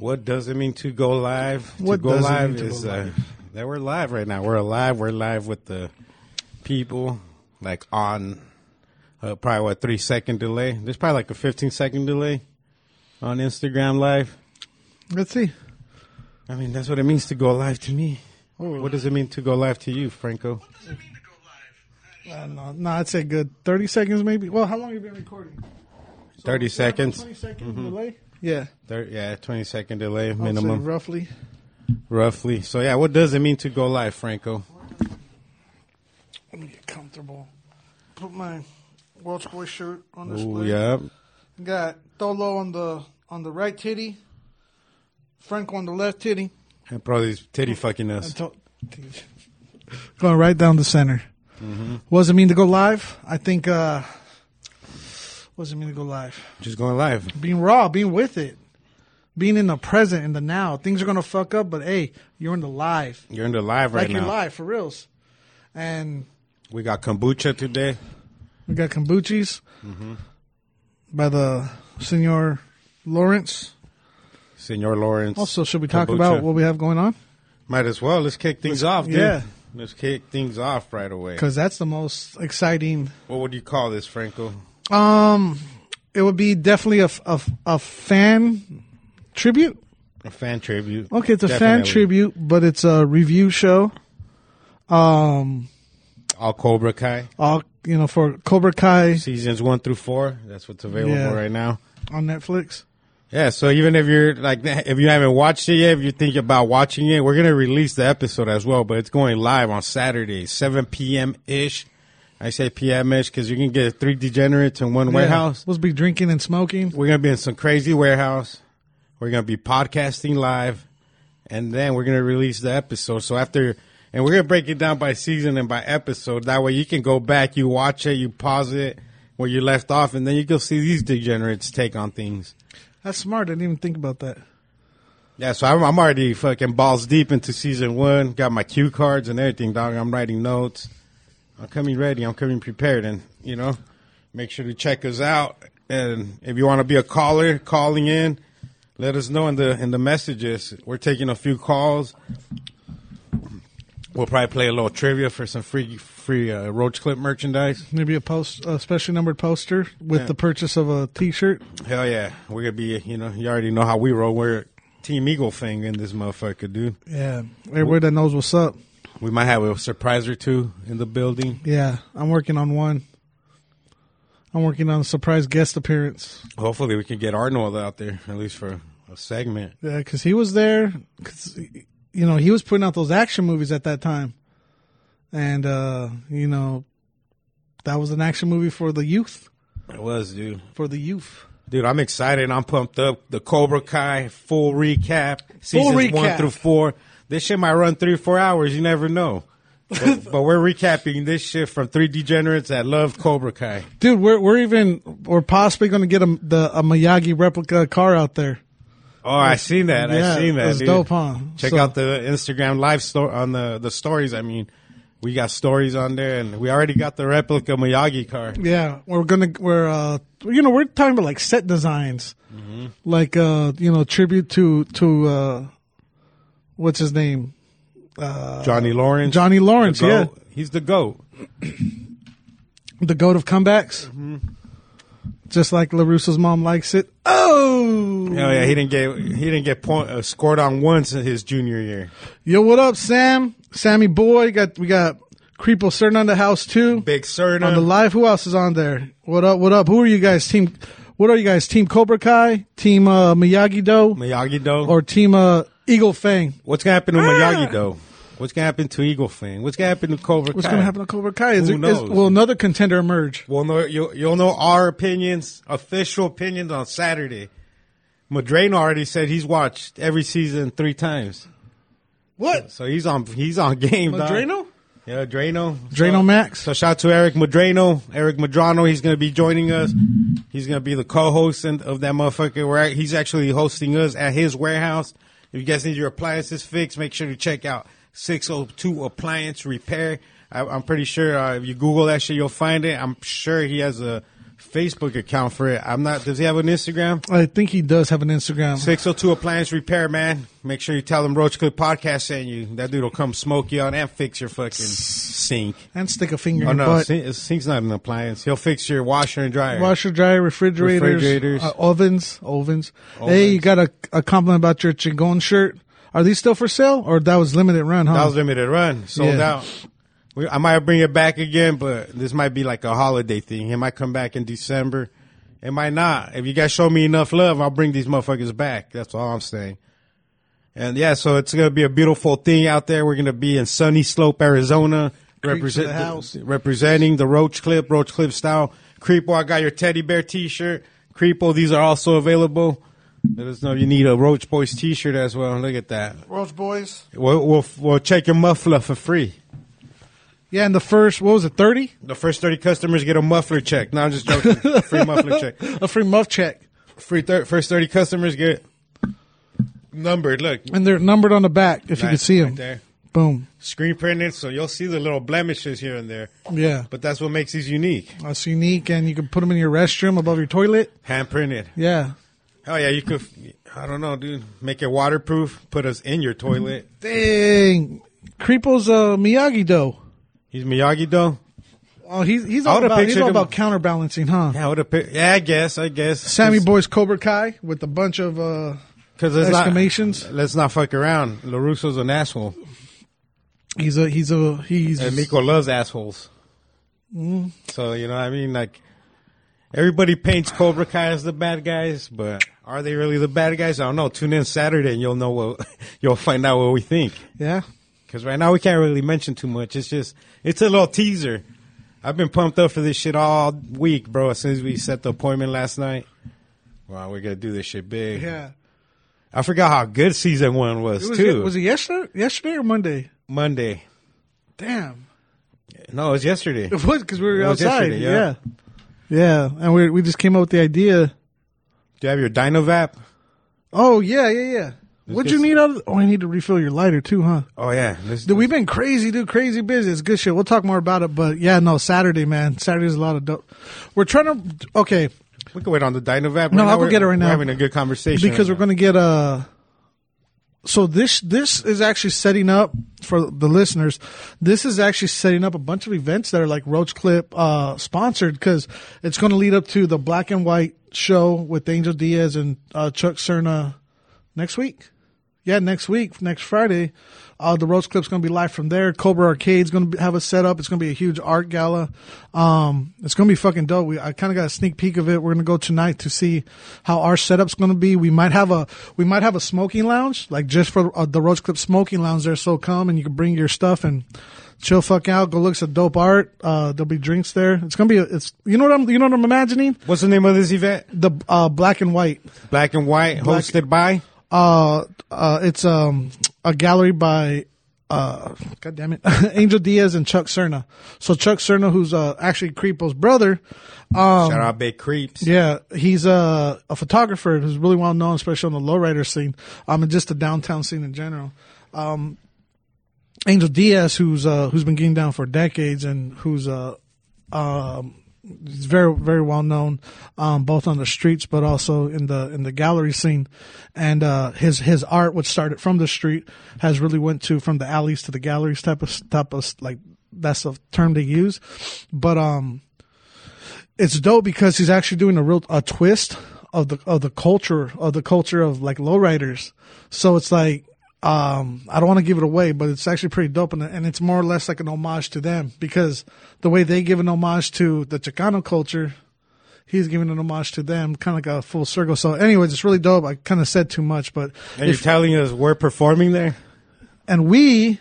What does it mean to go live? What to go does it live mean to is go uh, that we're live right now. We're alive. We're live with the people, like on uh, probably what three second delay. There's probably like a 15 second delay on Instagram live. Let's see. I mean, that's what it means to go live to me. Oh. What does it mean to go live to you, Franco? Uh, no, no, I'd say good. 30 seconds maybe. Well, how long have you been recording? 30 seconds. 20 seconds delay? Yeah. Thir- yeah, 20 second delay I'll say minimum, roughly. roughly. So yeah, what does it mean to go live, Franco? Let me get comfortable. Put my Welsh Boy shirt on Oh display. yeah, Got Dolo on the on the right titty. Franco on the left titty. and probably titty fucking us. To- Going right down the center. What does it mean to go live? I think. uh What does it mean to go live? Just going live. Being raw, being with it, being in the present, in the now. Things are gonna fuck up, but hey, you're in the live, You're in the live right like you're live for reals. And We got kombucha today. we got kombuchis mm-hmm. by the Senor Lawrence. Senor Lawrence. Also, should we talk Kombucha. about what we have going on? Might as well. Let's kick things off, dude. yeah. Let's kick things off right away. Because that's the most exciting What would you call this, Franco? Um, it would be definitely a, a, a fan tribute. A fan tribute. Okay, it's a fan tribute, but it's a review show. Um, All Cobra Kai. all you know for Cobra Kai Seasons one through four. That's what's available Yeah. right now. on Netflix. Yeah, so even if you're like, if you haven't watched it yet, if you're thinking about watching it, we're gonna release the episode as well. But it's going live on Saturday, 7 p.m. ish. I say PMish because you can get three degenerates in one warehouse. Yeah. We'll be drinking and smoking. We're gonna be in some crazy warehouse. We're gonna be podcasting live, and then we're gonna release the episode. So after, and we're gonna break it down by season and by episode. That way you can go back, you watch it, you pause it where you left off, and then you can see these degenerates take on things. That's smart. I didn't even think about that. Yeah, so I'm, I'm already fucking balls deep into season one. Got my cue cards and everything, dog. I'm writing notes. I'm coming ready. I'm coming prepared, and you know, make sure to check us out. And if you want to be a caller, calling in, let us know in the in the messages. We're taking a few calls. We'll probably play a little trivia for some free free uh, Roach Clip merchandise. Maybe a post, a specially numbered poster with Yeah. the purchase of a T-shirt. Hell yeah, we're gonna be. You know, you already know how we roll. We're Team Eagle Fang in this motherfucker, dude. Yeah, everybody that knows what's up. We might have a surprise or two in the building. Yeah, I'm working on one. I'm working on a surprise guest appearance. Hopefully, we can get Arnold out there at least for a segment. Yeah, because he was there. Cause, you know, he was putting out those action movies at that time, and uh, you know, that was an action movie for the youth. It was, dude. For the youth. Dude, I'm excited. I'm pumped up. The Cobra Kai full recap, seasons one recap. through four. This shit might run three or four hours. You never know. But, but we're recapping this shit from three degenerates that love Cobra Kai. Dude, we're we're even we're possibly going to get a the a Miyagi replica car out there. Oh, I seen that. yeah, I seen that. It's dope, huh? Check So- out the Instagram live store on the the stories. I mean, we got stories on there, and we already got the replica Miyagi car. Yeah, we're gonna we're uh you know we're talking about like set designs, like uh you know tribute to to uh what's his name Johnny Lawrence. Johnny Lawrence, yeah. He's the goat. the goat of comebacks, Mm-hmm. just like LaRusso's mom likes it. Oh, Oh yeah, he didn't get he didn't get point, uh, scored on once in his junior year. yo, what up, Sam? Sammy boy, got we got Creepo Cern on the house too. Big Cerna. on the live. Who else is on there? What up? What up? Who are you guys? Team? What are you guys? Team Cobra Kai? Team uh, Miyagi Do? Miyagi Do. Or Team uh, Eagle Fang? What's gonna happen to ah! Miyagi Do? What's gonna happen to Eagle Fang? What's gonna happen to Cobra Kai? What's going to happen to Cobra Kai? Is Who it- is- knows? will another contender emerge? We'll know you'll, you'll know our opinions, official opinions on Saturday. Madrano already said he's watched every season three times, What? so he's on he's on game. dog. Madrano? Yeah, Drano. Drano Max? So shout out to Eric Madrano. Eric Madrano, he's going to be joining us. He's going to be the co-host and- of that motherfucker. Where he's actually hosting us at his warehouse. If you guys need your appliances fixed, make sure to check out 602 Appliance Repair. I, I'm pretty sure uh, if you Google that shit, you'll find it. I'm sure he has a Facebook account for it. I'm not. Does he have an Instagram? I think he does have an Instagram. 602 Appliance Repair, man. Make sure you tell him Roach Clip Podcast sent you. That dude will come smoke you out and fix your fucking sink. and stick a finger Oh in your no, butt. sink, sink's not an appliance. He'll fix your washer and dryer. Washer, dryer, refrigerators, Refrigerators. Uh, ovens, ovens. Hey, you got a, a compliment about your Chingon shirt. Are these still for sale, or that was limited run? Huh? That was limited run, sold Yeah. out. I might bring it back again, but this might be like a holiday thing. It might come back in December. It might not. If you guys show me enough love, I'll bring these motherfuckers back. That's all I'm saying. And yeah, so it's gonna be a beautiful thing out there. We're gonna be in Sunny Slope, Arizona, of the house. representing the Roach Clip, Roach Clip style. Creepo, I got your teddy bear T-shirt. Creepo, these are also available. Let us know if you need a Roach Boys T-shirt as well. Look at that. Roach Boys. We'll, we'll, we'll check your muffler for free. Yeah, and the first, what was it, 30? The first 30 customers get a muffler check. No, I'm just joking. free muffler check. A free muff check. Free thir- first 30 customers get numbered. Look. And they're numbered on the back if you can see right them. there. Boom. Screen printed, so you'll see the little blemishes here and there. Yeah. But that's what makes these unique. That's unique, and you can put them in your restroom above your toilet. Hand printed. Yeah. Hell yeah, you could, I don't know, dude. Make it waterproof. Put us in your toilet. Dang. Creepo's uh, Miyagi Do. He's Miyagi Do. Oh, he's he's all about he's all him- about counterbalancing, huh? Yeah, what a pi- yeah, I guess, I guess. Sammy Boy's Cobra Kai with a bunch of uh, Cause it's not- let's not fuck around. LaRusso's an asshole. he's a he's a he's And Miko loves assholes. Mm. So, you know what I mean? Like, everybody paints Cobra Kai as the bad guys, but are they really the bad guys? I don't know. Tune in Saturday and you'll know what, you'll find out what we think. yeah. Cause right now we can't really mention too much. It's just, it's a little teaser. I've been pumped up for this shit all week, bro. As soon as we set the appointment last night. Wow, we're gonna do this shit big. Yeah. I forgot how good season one was, was, too. was it yesterday? Yesterday or Monday? Monday. Damn. No, it was yesterday. It was because we were outside. yeah. yeah. yeah. And we we just came up with the idea. Do you have your Dynavap? Oh yeah, yeah, yeah. What'd you need out of? Oh, I need to refill your lighter too, huh? Oh yeah. Let's Dude, we've been crazy, dude. Crazy busy. It's good shit. We'll talk more about it, but yeah, no. Saturday, man. Saturday's a lot of dope. We're trying to. Okay, We can wait on the Dynavap. No, Right I'll now go get it right we're now. having a good conversation because we're going to get a. So this this is actually setting up for the listeners. This is actually setting up a bunch of events that are like Roach Clip uh, sponsored because it's going to lead up to the Black and White show with Angel Diaz and uh, Chuck Cerna next week. Yeah, next week, next Friday. Uh, the Roach Clip's going to be live from there. Cobra Arcade's going to have a setup. It's going to be a huge art gala. Um, it's going to be fucking dope. We, I kind of got a sneak peek of it. We're going to go tonight to see how our setup's going to be. We might have a, we might have a smoking lounge, like just for uh, the Roach Clip smoking lounge there. So come and you can bring your stuff and chill fuck out. Go look at some dope art. Uh, there'll be drinks there. It's going to be, a, it's, you know what I'm, you know what I'm imagining? What's the name of this event? The, uh, black and white. Black and White, Black- hosted by. Uh, uh, it's um a gallery by uh, God damn it, Angel Diaz and Chuck Cerna. So Chuck Cerna, who's uh actually Creepo's brother, Shout out Big Creeps. yeah, he's a a photographer who's really well known, especially on the lowrider scene, um, and just the downtown scene in general. Um, Angel Diaz, who's uh who's been getting down for decades and who's uh um he's very very well known um both on the streets but also in the in the gallery scene and uh his his art which started from the street has really went to from the alleys to the galleries type of type of like that's the term they use but um it's dope because he's actually doing a real a twist of the of the culture of the culture of like lowriders. So it's like um I don't want to give it away, but it's actually pretty dope and, and it's more or less like an homage to them because the way they give an homage to the Chicano culture, he's giving an homage to them, kind of like a full circle. So anyways, it's really dope. I kind of said too much, but And you're telling us we're performing there? and we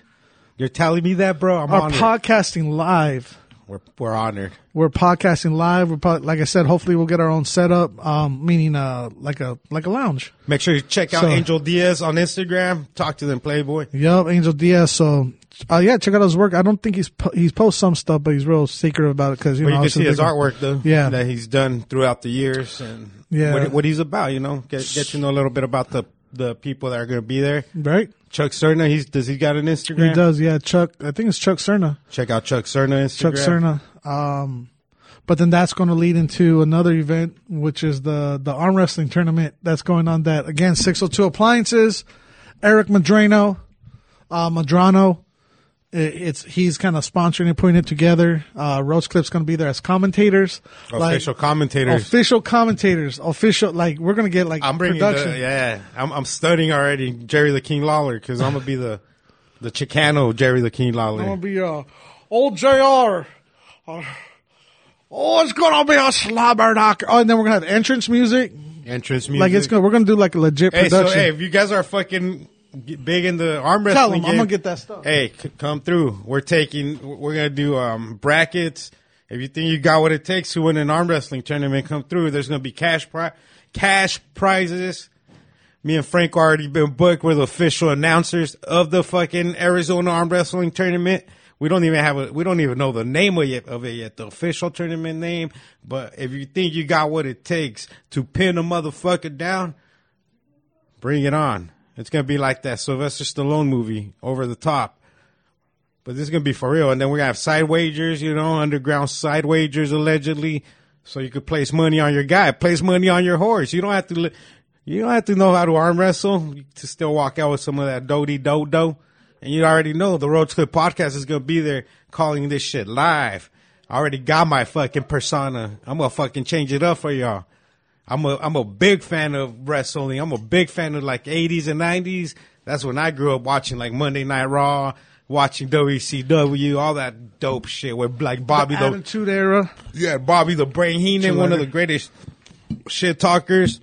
You're telling me that, bro? I'm are podcasting live. We're, we're honored. we're podcasting live. We're pro- like I said, hopefully we'll get our own setup, um, meaning uh like a like a lounge. Make sure you check out So- Angel Diaz on Instagram. Talk to them, Playboy. Yep, Angel Diaz. So, uh, yeah, check out his work. I don't think he's po- he's posts some stuff, but he's real secretive about it because you But know you can see his artwork, though. Yeah. That he's done throughout the years and Yeah. what, what he's about, you know. Get, get to know a little bit about the, the people that are going to be there. right? Chuck Cerna, he's, does he got an Instagram? He does. Yeah, Chuck. I think it's Chuck Cerna. Check out Chuck Cerna Instagram. Chuck Cerna. Um, But then that's going to lead into another event, which is the the arm wrestling tournament that's going on. That again, six hundred two appliances, Eric Madrano, uh, Madrano. It, it's he's kind of sponsoring and putting it together. Uh, Roach Clip's going to be there as commentators, Official commentators. official commentators, official. Like we're going to get like I'm bringing production. the yeah. I'm I'm studying already Jerry the King Lawler because I'm gonna be the the Chicano Jerry the King Lawler. I'm gonna be uh, old Jr. Uh, oh, it's gonna be a slobber knocker. Oh, and then we're gonna have entrance music. Entrance music. Like it's gonna, we're gonna do like a legit Hey, so production. hey, if you guys are fucking get big in the arm Tell wrestling, them I'm gonna get that stuff. Hey, c- come through. We're taking. We're gonna do um brackets. If you think you got what it takes to win an arm wrestling tournament, come through. There's gonna be cash pri- cash prizes. Me and Frank already been booked. We're the official announcers of the fucking Arizona arm wrestling tournament. We don't even have a. We don't even know the name of it, of it yet. The official tournament name. But if you think you got what it takes to pin a motherfucker down, bring it on. It's gonna be like that Sylvester Stallone movie, over the top. But this is gonna be for real. And then we're gonna have side wagers, you know, underground side wagers allegedly. So you could place money on your guy, place money on your horse. You don't have to, you don't have to know how to arm wrestle to still walk out with some of that doty do do. And you already know the Roach Clip podcast is gonna be there calling this shit live. I already got my fucking persona. I'm gonna fucking change it up for y'all. I'm a I'm a big fan of wrestling. I'm a big fan of like 80s and 90s. That's when I grew up watching like Monday Night Raw, watching WCW, all that dope shit with like Bobby the, Attitude Era. yeah Bobby the Brain Heenan, one of the greatest shit talkers.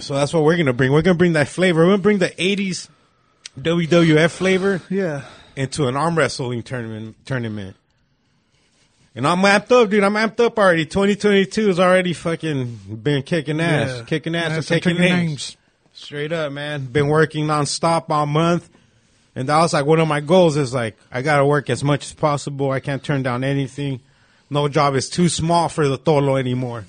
So that's what we're gonna bring. We're gonna bring that flavor. We're gonna bring the 80s WWF flavor Yeah. into an arm wrestling tournament tournament. And I'm amped up, dude. I'm amped up already. 2022 has already fucking been kicking ass, Yeah. kicking ass, and taking names. names. Straight up, man. Been working nonstop all month. And that was like one of my goals is like, I gotta work as much as possible. I can't turn down anything. No job is too small for the Tolo anymore.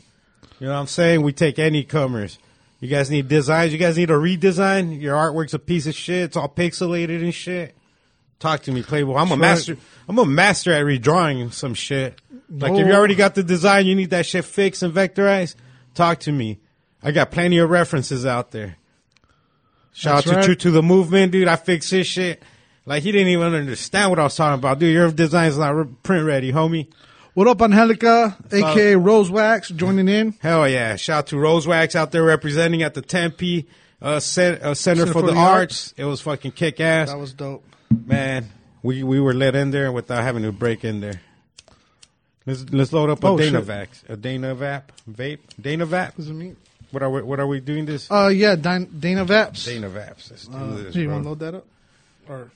You know what I'm saying? We take any comers. You guys need designs. You guys need a redesign. Your artwork's a piece of shit. It's all pixelated and shit. Talk to me, Playboy. I'm a master. I'm a master at redrawing some shit. Like if you already got the design, you need that shit fixed and vectorized. Talk to me. I got plenty of references out there. Shout That's out to right. True to the Movement, dude. I fixed his shit. Like he didn't even understand what I was talking about, dude. Your design's not print ready, homie. What up, Angelica, up? aka Rose Wax, joining in. Hell yeah! Shout out to Rosewax out there representing at the Tempe uh, Cent- uh, Center, for, the, Arts. It was fucking kick ass, That was dope. Man. We we were let in there without having to break in there. Let's let's load up a Oh, shit. Dynavax, a Dynavap vape, Dynavap. Was it me? What are we what are we doing this? Uh, yeah, Dana, Dana Vaps. Dynavaps. Let's do Uh, this, here, you want to load that up? Or,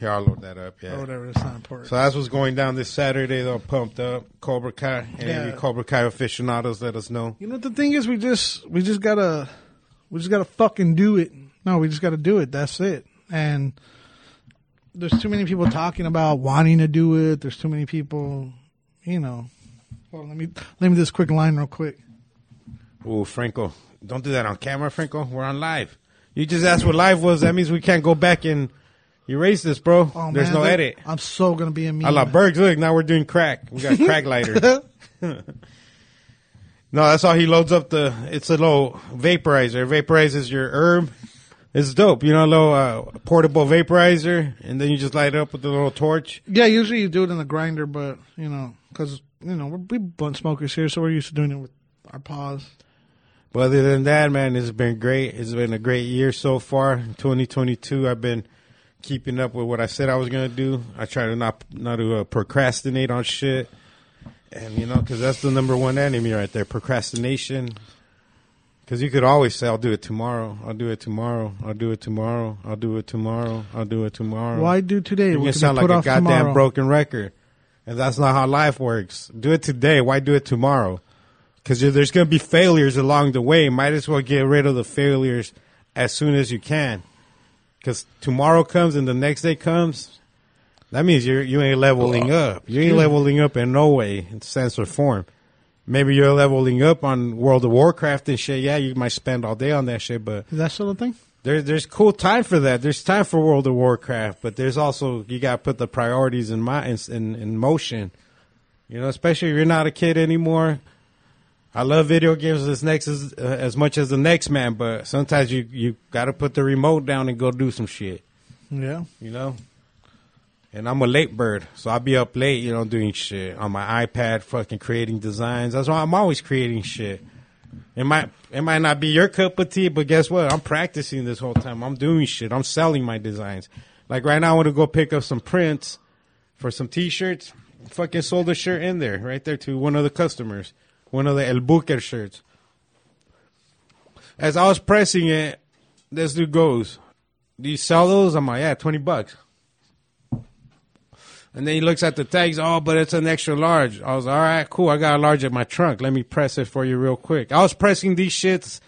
Here, I'll load that up. Yeah, or whatever, it's not important. So that's what's going down this Saturday. They're pumped up. Cobra Kai. Any Yeah. Cobra Kai aficionados, let us know. You know what the thing is? We just we just gotta we just gotta fucking do it. No, we just gotta do it. That's it. And there's too many people talking about wanting to do it. There's too many people, you know. Well, let me let me do this quick line real quick. Ooh, Franco. Don't do that on camera, Franco. We're on live. You just asked what live was. That means we can't go back and erase this, bro. Oh, There's man, no that- edit. I'm so gonna be a meme. I la Bergs. Look, now we're doing crack. We got crack lighter. no, that's how he loads up the. It's a little vaporizer. It vaporizes your herb. It's dope. You know, a little uh, portable vaporizer, and then you just light it up with a little torch. Yeah, usually you do it in the grinder, but you know, because you know we're we blunt smokers here, so we're used to doing it with our paws. But other than that, man, it's been great. It's been a great year so far. 2022, I've been keeping up with what I said I was gonna do. I try to not not to uh, procrastinate on shit, and you know, because that's the number one enemy right there, procrastination. Because you could always say, "I'll do it tomorrow. I'll do it tomorrow. I'll do it tomorrow. I'll do it tomorrow. I'll do it tomorrow." Why do today? You're gonna sound like a goddamn tomorrow? broken record, and that's not how life works. Do it today. Why do it tomorrow? Because there's gonna be failures along the way. Might as well get rid of the failures as soon as you can. Because tomorrow comes and the next day comes. That means you're you ain't leveling oh, up. You ain't leveling up in no way, in sense or form. Maybe you're leveling up on World of Warcraft and shit. Yeah, you might spend all day on that shit, but Is that still a thing? there, there's cool time for that. There's time for World of Warcraft, but there's also you got to put the priorities in my in, in, in motion. You know, especially if you're not a kid anymore. I love video games as next as uh, as much as the next man, but sometimes you you got to put the remote down and go do some shit. Yeah. You know. And I'm a late bird, so I'll be up late, you know, doing shit on my iPad, fucking creating designs. That's why I'm always creating shit. It might it might not be your cup of tea, but guess what? I'm practicing this whole time. I'm doing shit. I'm selling my designs. Like right now, I want to go pick up some prints for some T-shirts. Fucking sold a shirt in there, right there to one of the customers, one of the El Booker shirts. As I was pressing it, this dude goes, "Do you sell those?" I'm like, "Yeah, twenty bucks." And then he looks at the tags. Oh, but it's an extra large. I was all right, cool. I got a large at my trunk. Let me press it for you real quick. I was pressing these shits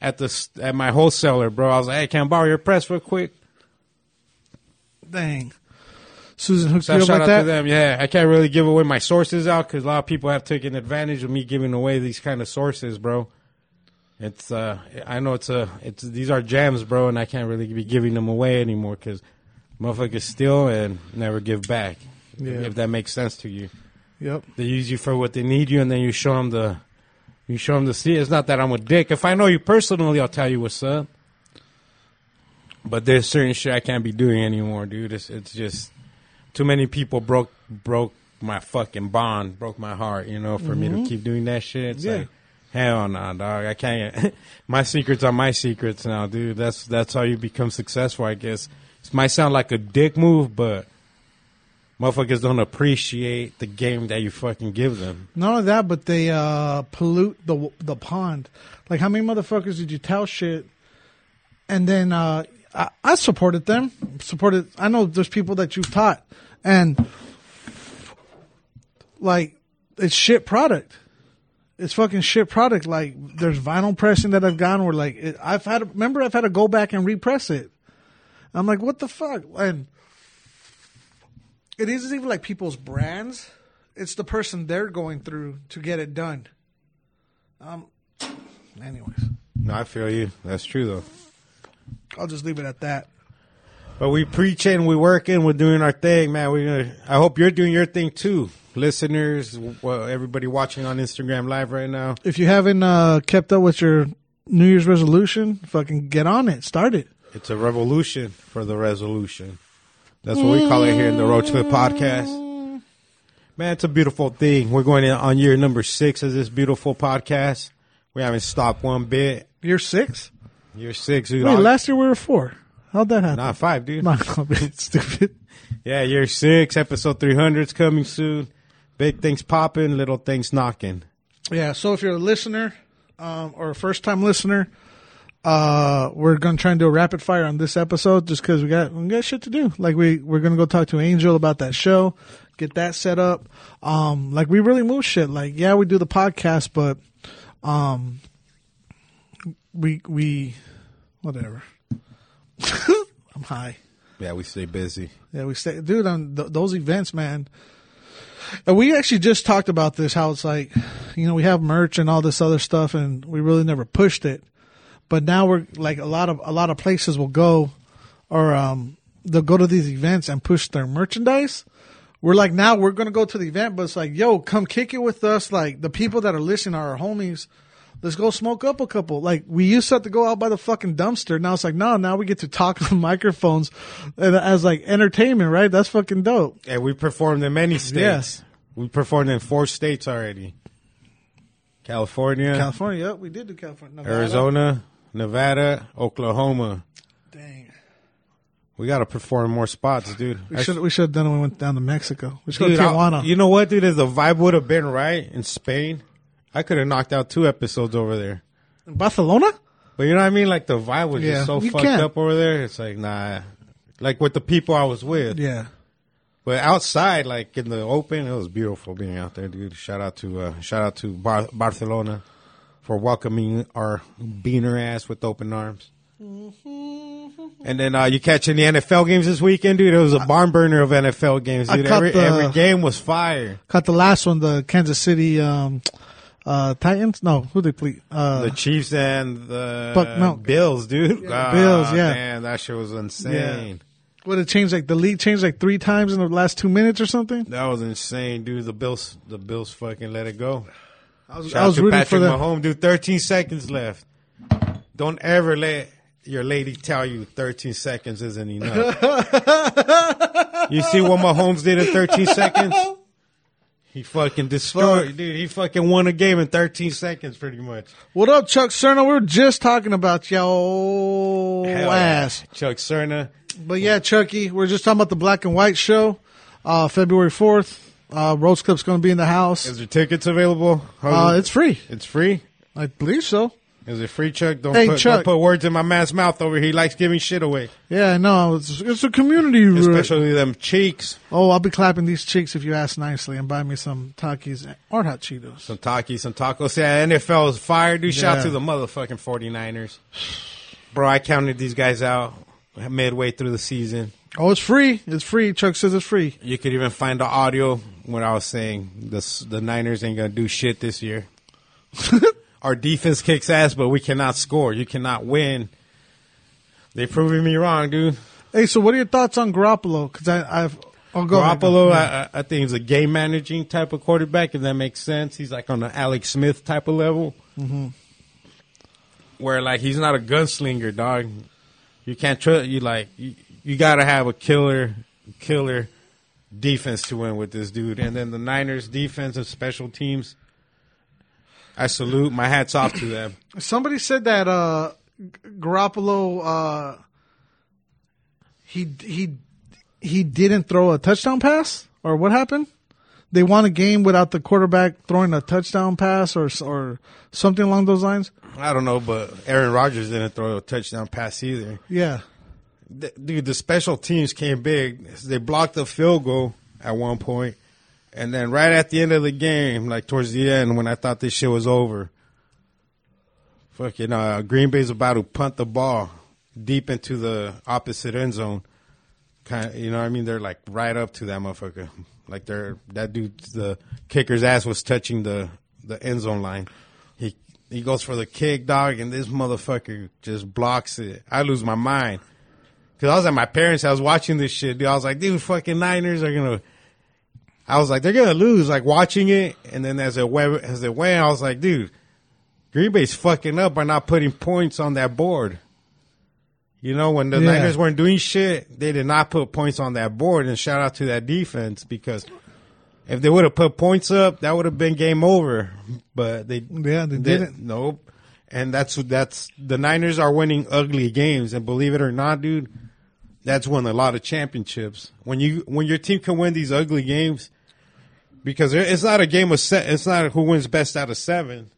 at the at my wholesaler, bro. I was like, hey, can I borrow your press real quick? Dang. Susan hooked So you up shout like out that. to them. Yeah, I can't really give away my sources out because a lot of people have taken advantage of me giving away these kind of sources, bro. It's uh, I know it's a it's these are gems, bro, and I can't really be giving them away anymore because motherfuckers steal and never give back. Yeah. If that makes sense to you. Yep. They use you for what they need you, and then you show them the, you show them the see. It's not that I'm a dick. If I know you personally, I'll tell you what's up. But there's certain shit I can't be doing anymore, dude. It's it's just too many people broke broke my fucking bond, broke my heart. You know, for me to mm-hmm. keep doing that shit. It's Yeah. like hell no, dog. I can't. my secrets are my secrets now, dude. That's that's how you become successful, I guess. It might sound like a dick move, but motherfuckers don't appreciate the game that you fucking give them. Not only that, but they uh, pollute the the pond. Like, how many motherfuckers did you tell shit? And then uh, I, I supported them. Supported. I know there's people that you've taught, and like it's shit product. It's fucking shit product. Like there's vinyl pressing that I've gone where like it, I've had. Remember, I've had to go back and repress it. I'm like, what the fuck? And it isn't even like people's brands. It's the person they're going through to get it done. Um. Anyways, No, I feel you. That's true though. I'll just leave it at that. But we preaching, we working, we're doing our thing, man. We're gonna. I hope you're doing your thing too, listeners. Well, everybody watching on Instagram Live right now. If you haven't uh, kept up with your New Year's resolution, fucking get on it. Start it. It's a revolution for the resolution. That's what we call it here in the Roach Clip Podcast. Man, it's a beautiful thing. We're going in on year number six of this beautiful podcast. We haven't stopped one bit. Year six. Year six, dude. Wait, Aug- last year we were four. How'd that happen? Not five, dude. Not it's stupid. Yeah, year six, episode 300 is coming soon. Big things popping, little things knocking. Yeah. So if you're a listener um, or a first time listener, uh, we're gonna try and do a rapid fire on this episode just because we got we got shit to do. Like we we're gonna go talk to Angel about that show, get that set up. Um, like we really move shit. Like yeah, we do the podcast, but um, we we whatever. I'm high. Yeah, we stay busy. Yeah, we stay, dude. On th- those events, man. And we actually just talked about this. How it's like, you know, we have merch and all this other stuff, and we really never pushed it. But now we're like a lot of a lot of places will go, or um, they'll go to these events and push their merchandise. We're like now we're gonna go to the event, but it's like, yo, come kick it with us. Like the people that are listening are our homies. Let's go smoke up a couple. Like we used to have to go out by the fucking dumpster. Now it's like, no, now we get to talk on microphones and as like entertainment, right? That's fucking dope. And we performed in many states. Yes. We performed in four states already. California, California, yep, we did do California. Arizona, Nevada, Oklahoma. Dang. We got to perform more spots, dude. We should we should have done it when we went down to Mexico. We should go Dude, to I- Tijuana. you know what, dude? The vibe would have been right in Spain, I could have knocked out two episodes over there. In Barcelona? But you know what I mean? Like the vibe was Yeah, just so fucked can. up over there. It's like nah. Like with the people I was with, Yeah. but outside, like in the open, it was beautiful being out there, dude. Shout out to uh, shout out to Bar- Barcelona for welcoming our beaner ass with open arms. And then uh, you catching the NFL games this weekend, dude? It was a barn burner of NFL games, I dude. caught Every, the- every game was fire. Caught the last one, the Kansas City um uh Titans? No, who they play? Uh The Chiefs and the Buck- no. Bills, dude. Yeah, Bills, yeah. Man, that shit was insane. What it changed like the lead changed like three times in the last two minutes or something. That was insane, dude. The Bills, the Bills, fucking let it go. I was, Shout I was rooting Patrick for. Mahomes, dude. 13 seconds left. Don't ever let your lady tell you 13 seconds isn't enough. you see what Mahomes did in 13 seconds? He fucking destroyed, dude. He fucking won a game in 13 seconds, pretty much. What up, Chuck Cerna? We were just talking about your Hell yeah. ass. Chuck Cerna. But yeah, Chucky, we're just talking about the black and white show, uh, February 4th. Uh, Roach Clip's going to be in the house. Is there tickets available? How Uh, it's free. it's free. I believe so. Is it free, Chuck? Don't, Hey, put, Chuck. don't put words in my man's mouth over here. He likes giving shit away, Yeah, I know. It's, it's a community. especially them cheeks. Oh, I'll be clapping these cheeks if you ask nicely and buy me some Takis or hot Cheetos. Some Takis, some tacos. Yeah, NFL is fired, dude. Shout Yeah. to the motherfucking 49ers. Bro, I counted these guys out midway through the season. Oh, it's free. It's free. Chuck says it's free. You could even find the audio when I was saying the, the Niners ain't going to do shit this year. Our defense kicks ass, but we cannot score. You cannot win. They proving me wrong, dude. Hey, so what are your thoughts on Garoppolo? Because I've I'll go ahead. Garoppolo. I, I I think he's a game managing type of quarterback, if that makes sense. He's like on the Alex Smith type of level, Mm-hmm. where like he's not a gunslinger, dog. You can't trust you. Like you, you got to have a killer, killer defense to win with this dude. And then the Niners' defense and special teams, I salute. My hats off to them. Somebody said that uh, Garoppolo uh, he he he didn't throw a touchdown pass, or what happened? They won a game without the quarterback throwing a touchdown pass, or or something along those lines. I don't know, but Aaron Rodgers didn't throw a touchdown pass either. Yeah, Th- dude, the special teams came big. They blocked the field goal at one point, and then right at the end of the game, like towards the end, when I thought this shit was over, fucking uh, Green Bay's about to punt the ball deep into the opposite end zone. Kind of, you know what I mean? They're like right up to that motherfucker. Like they're that dude, the kicker's ass was touching the the end zone line. He he goes for the kick, dog, and this motherfucker just blocks it. I lose my mind. Cause I was at my parents' house watching this shit, dude. I was like, dude, fucking Niners are gonna. I was like, they're gonna lose. Like watching it, and then as it went, as it went, I was like, dude, Green Bay's fucking up by not putting points on that board. You know, when the Yeah. Niners weren't doing shit, they did not put points on that board. And shout out to that defense because if they would have put points up, that would have been game over. But they yeah, they they- didn't. Nope. And that's that's the Niners are winning ugly games, and believe it or not, dude, that's won a lot of championships. When you when your team can win these ugly games, because it's not a game of set. It's not who wins best out of seven.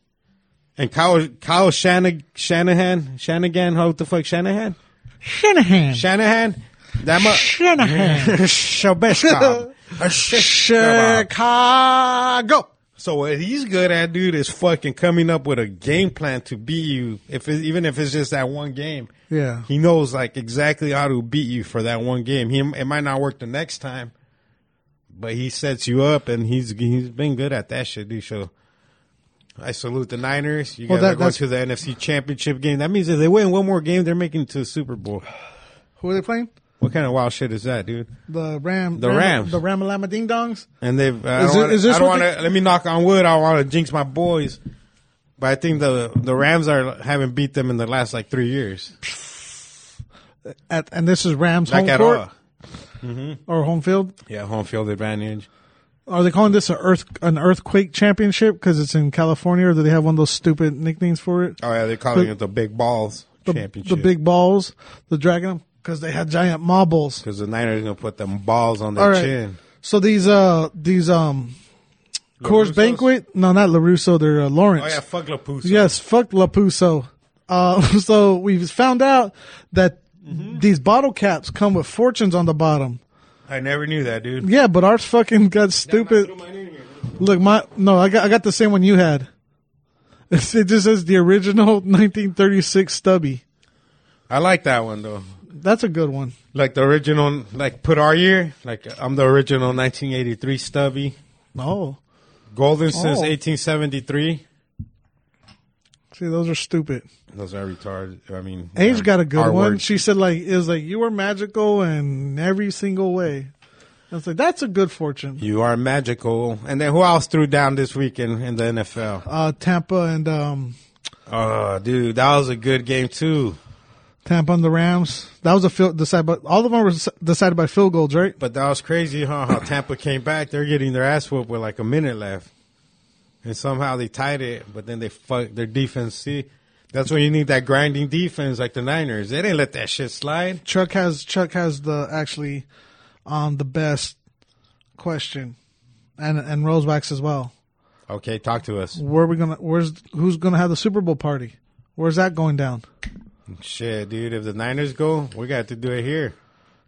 And Kyle Kyle Shanag, Shanahan Shanahan how the fuck Shanahan Shanahan. Shanahan that much Shanahan. Shabeshka. Chicago. So what he's good at, dude, is fucking coming up with a game plan to beat you. If it, even if it's just that one game, Yeah. he knows like exactly how to beat you for that one game. He it might not work the next time, but he sets you up, and he's he's been good at that shit, dude. So I salute the Niners. You Well, guys that- are going to the NFC Championship game. That means if they win one more game, they're making it to the Super Bowl. Who are they playing? What kind of wild shit is that, dude? The Ram. The Ram- Rams. The Ramalama Ding Dongs. And they've. I Is don't wanna, is this I don't to. Let me knock on wood. I want to jinx my boys, but I think the the Rams are haven't beat them in the last like three years. At, and this is Rams Like home at court all. or home field. Yeah, home field advantage. Are they calling this a earth an earthquake championship because it's in California, or do they have one of those stupid nicknames for it? Oh yeah, they're calling The- it the Big Balls The, Championship. the big balls, the dragon, because they had giant marbles. because the Niners gonna put them balls on their right. chin. So these uh these um Coors Banquet, no, not LaRusso, they're uh, Lawrence. Oh yeah, fuck Lapusa. Yes, fuck Lapuso. Uh, so we've found out that Mm-hmm. these bottle caps come with fortunes on the bottom. I never knew that, dude. Yeah, but ours fucking got stupid. Look, my no, I got I got the same one you had. It's, it just says the original 1936 stubby. I like that one though. That's a good one. Like the original, like put our year. Like I'm the original 1983 stubby, Oh, golden since Oh. 1873. see, those are stupid. Those are retarded. I mean, Age got a good one. She said like it was like you were magical in every single way. I was like, that's a good fortune. You are magical. And then who else threw down this weekend in the NFL? Uh, Tampa and um, Oh, dude, that was a good game too. Tampa and the Rams. That was a field decided, but all of them were decided by field goals, right? But that was crazy, huh? How Tampa came back. They're getting their ass whooped with like a minute left. And somehow they tied it, but then they fuck their defense. See, that's when you need that grinding defense like the Niners. They didn't let that shit slide. Chuck has Chuck has the actually um the best question, and and Rosewax as well. Okay, talk to us. Where are we gonna? Where's who's gonna have the Super Bowl party? Where's that going down? Shit, dude, if the Niners go, we got to do it here.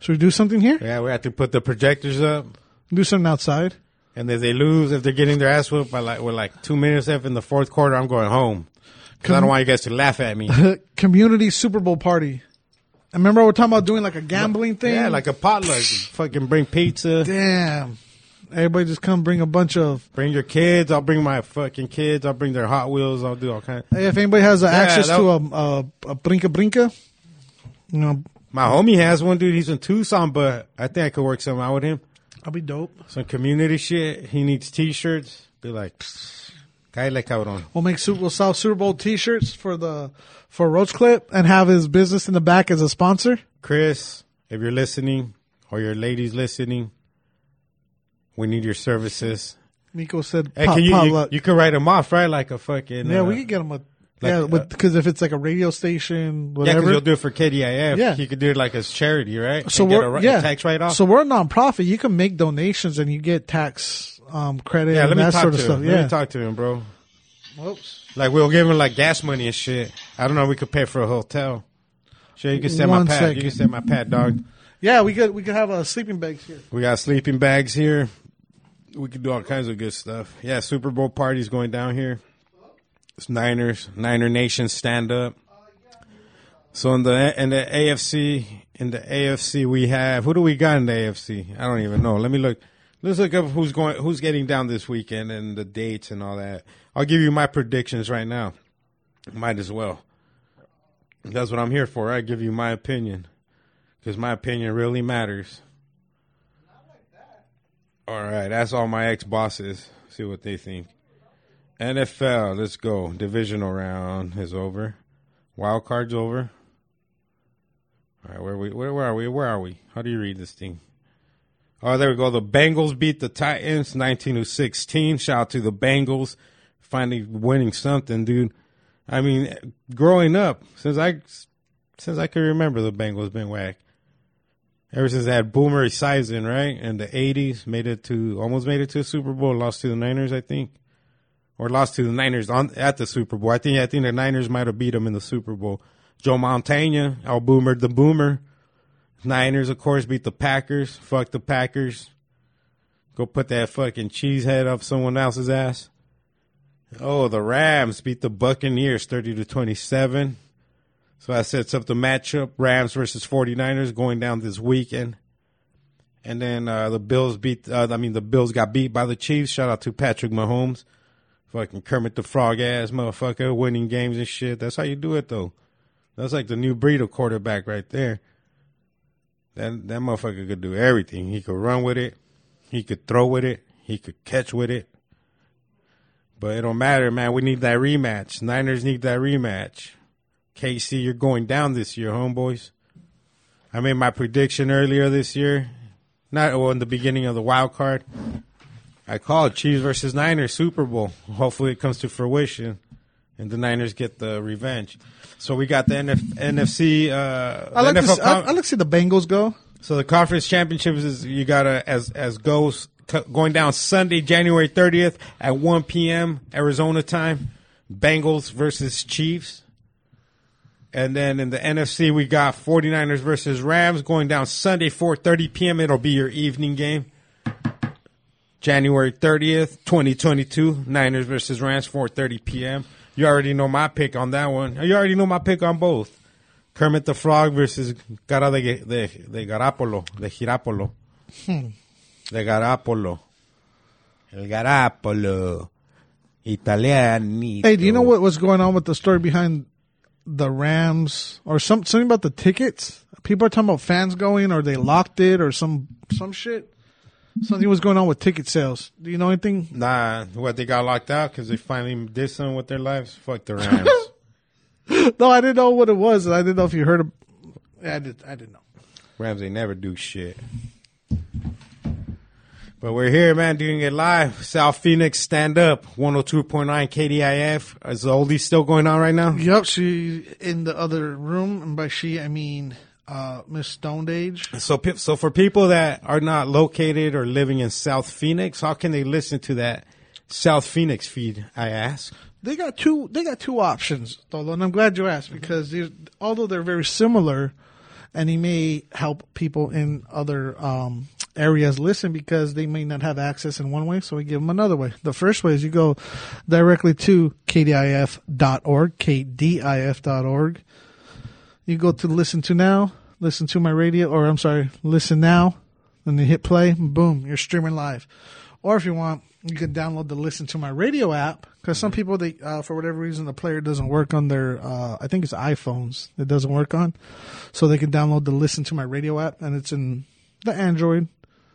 Should we do something here? Yeah, we have to put the projectors up. Do something outside. And if they lose, if they're getting their ass whooped by like with like two minutes left in the fourth quarter, I'm going home. Because I don't want you guys to laugh at me. Community Super Bowl party. I remember we were talking about doing like a gambling thing. Yeah, like a potluck. Fucking bring pizza. damn. Everybody just come bring a bunch of. Bring your kids. I'll bring my fucking kids. I'll bring their Hot Wheels. I'll do all kind. Hey, if anybody has uh, access to a, a a brinka brinka, you know, My homie has one, dude. He's in Tucson, but I think I could work something out with him. I'll be dope. Some community shit. He needs T-shirts. Be like, cállate cabrón. We'll make Super, we'll sell Super Bowl T-shirts for the for Roach Clip and have his business in the back as a sponsor. Chris, if you're listening or your ladies listening, we need your services. Nico said, Hey, pop, can you, pop you, you can write them off, right? Like a fucking. yeah, uh, we could get them a. like, yeah, uh, because if it's like a radio station, Yeah, because whatever. you'll do it for KDIF. Yeah. You could do it like as charity, right? so And we're a, yeah, tax write off. So we're a nonprofit. You can make donations and you get tax um, credit yeah, let me that talk sort to of him. stuff. Let Yeah. me talk to him, bro. Whoops. Like we'll give him like gas money and shit. I don't know. We could pay for a hotel. Sure, you can send One my pad. second. You can send my pad, dog. Yeah, we could we could have a sleeping bags here. We got sleeping bags here. We could do all kinds of good stuff. Yeah, Super Bowl parties going down here. It's Niners, Niner Nation, stand up. So in the in the AFC, in the AFC, we have who do we got in the AFC? I don't even know. Let me look. Let's look up who's going, who's getting down this weekend and the dates and all that. I'll give you my predictions right now. Might as well. That's what I'm here for. I give you my opinion because my opinion really matters. All right, that's all my ex bosses. See what they think. NFL, let's go. Divisional round is over. Wild card's over. All right, where are we? Where, where are we? Where are we? How do you read this thing? Oh, there we go. The Bengals beat the Titans, nineteen oh to sixteen. Shout out to the Bengals, finally winning something, dude. I mean, growing up since I since I can remember, the Bengals been whack. Ever since that Boomer right, in the '80s, made it to almost made it to a Super Bowl, lost to the Niners, I think, or lost to the Niners on at the Super Bowl. I think I think the Niners might have beat them in the Super Bowl. Joe Montana, El Boomer, the Boomer. Niners, of course, beat the Packers. Fuck the Packers. Go put that fucking cheese head up someone else's ass. Oh, the Rams beat the Buccaneers 30 to 27. So that sets up the matchup Rams versus 49ers going down this weekend. And then uh, the Bills beat, uh, I mean, the Bills got beat by the Chiefs. Shout out to Patrick Mahomes. Fucking Kermit the Frog ass motherfucker winning games and shit. That's how you do it, though. That's like the new breed of quarterback right there. That that motherfucker could do everything. He could run with it. He could throw with it. He could catch with it. But it don't matter, man. We need that rematch. Niners need that rematch. KC, you're going down this year, homeboys. I made my prediction earlier this year. Not well in the beginning of the wild card. I called Chiefs versus Niners Super Bowl. Hopefully it comes to fruition and the Niners get the revenge. So we got the NF, NFC. Uh, I like the to see, I, like to see the Bengals go. so the conference championships is you gotta as as goes c- going down Sunday, January thirtieth at one p.m. Arizona time. Bengals versus Chiefs. And then in the NFC, we got 49ers versus Rams going down Sunday, 4.30 p.m. It'll be your evening game. January 30th, 2022, Niners versus Rams, 4.30 p.m. You already know my pick on that one. You already know my pick on both. Kermit the Frog versus Cara de, de, de Garapolo, de Girapolo. Hmm. De Garapolo. El Garapolo. Italianito. Hey, do you know what was going on with the story behind the Rams or some something about the tickets. People are talking about fans going or they locked it or some some shit. Something was going on with ticket sales. Do you know anything? Nah, what they got locked out because they finally did something with their lives. Fuck the Rams. No, I didn't know what it was. I didn't know if you heard of. I did. I didn't know. Rams, they never do shit. But we're here, man, doing it live. South Phoenix, stand up. 102.9 KDIF. Is the oldie still going on right now? Yep, she in the other room, and by she I mean uh, Miss Stoned Age. So, so for people that are not located or living in South Phoenix, how can they listen to that South Phoenix feed? I ask. They got two. They got two options, Tolo, and I'm glad you asked because these- although they're very similar, and he may help people in other um, areas listen because they may not have access in one way, so we give them another way. The first way is you go directly to kdif.org, kdif.org. You go to listen to now, listen to my radio, or I'm sorry, listen now, and you hit play, boom, you're streaming live. Or if you want, you can download the listen to my radio app because some people they uh, for whatever reason the player doesn't work on their uh, I think it's iPhones it doesn't work on, so they can download the listen to my radio app and it's in the Android.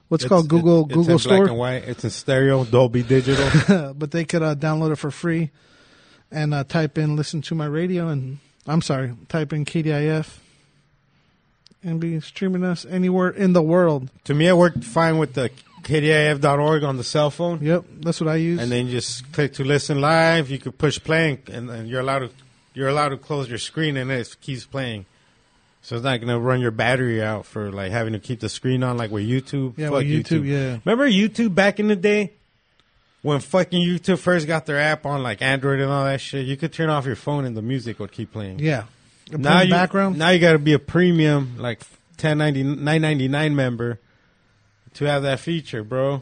What's It's- called Google Google it's in black Store and white. It's in stereo, Dolby Digital. but they could uh, download it for free and uh, type in listen to my radio and I'm sorry, type in KDIF and be streaming us anywhere in the world. to me, it worked fine with the KDIF.org on the cell phone. Yep, that's what I use. and then you just click to listen live. You could push play, and, and you're allowed to you're allowed to close your screen, and it keeps playing. So it's not gonna run your battery out for like having to keep the screen on, like with YouTube. Yeah, Fuck with YouTube, yeah. Remember YouTube back in the day when fucking YouTube first got their app on, like Android and all that shit. You could turn off your phone, and the music would keep playing. yeah. Now you background. now you got to be a premium like 1090 999 member to have that feature, bro.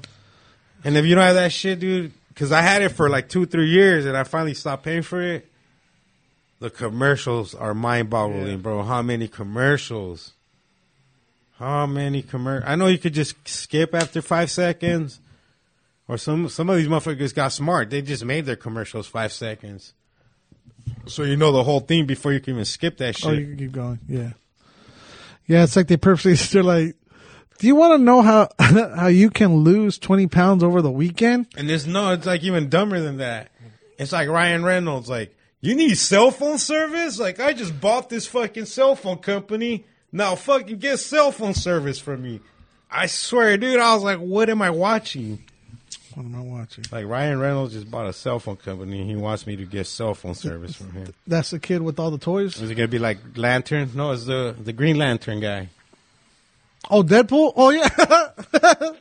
And if you don't have that shit, dude, because I had it for like two three years and I finally stopped paying for it. The commercials are mind boggling, Yeah. bro. How many commercials? How many commer? I know you could just skip after five seconds, or some some of these motherfuckers got smart. They just made their commercials five seconds, so you know the whole thing before you can even skip that oh, shit. Oh, you can keep going. Yeah. Yeah, it's like they purposely, they're like, do you want to know how, how you can lose 20 pounds over the weekend? And there's no, it's like even dumber than that. It's like Ryan Reynolds, like, you need cell phone service? Like, I just bought this fucking cell phone company. Now fucking get cell phone service from me. I swear, dude, I was like, what am I watching? What am I watching? Like, Ryan Reynolds just bought a cell phone company and he wants me to get cell phone service from him. That's the kid with all the toys. Is it gonna be like Lantern? No, it's the, the Green Lantern guy. Oh, Deadpool? Oh, yeah.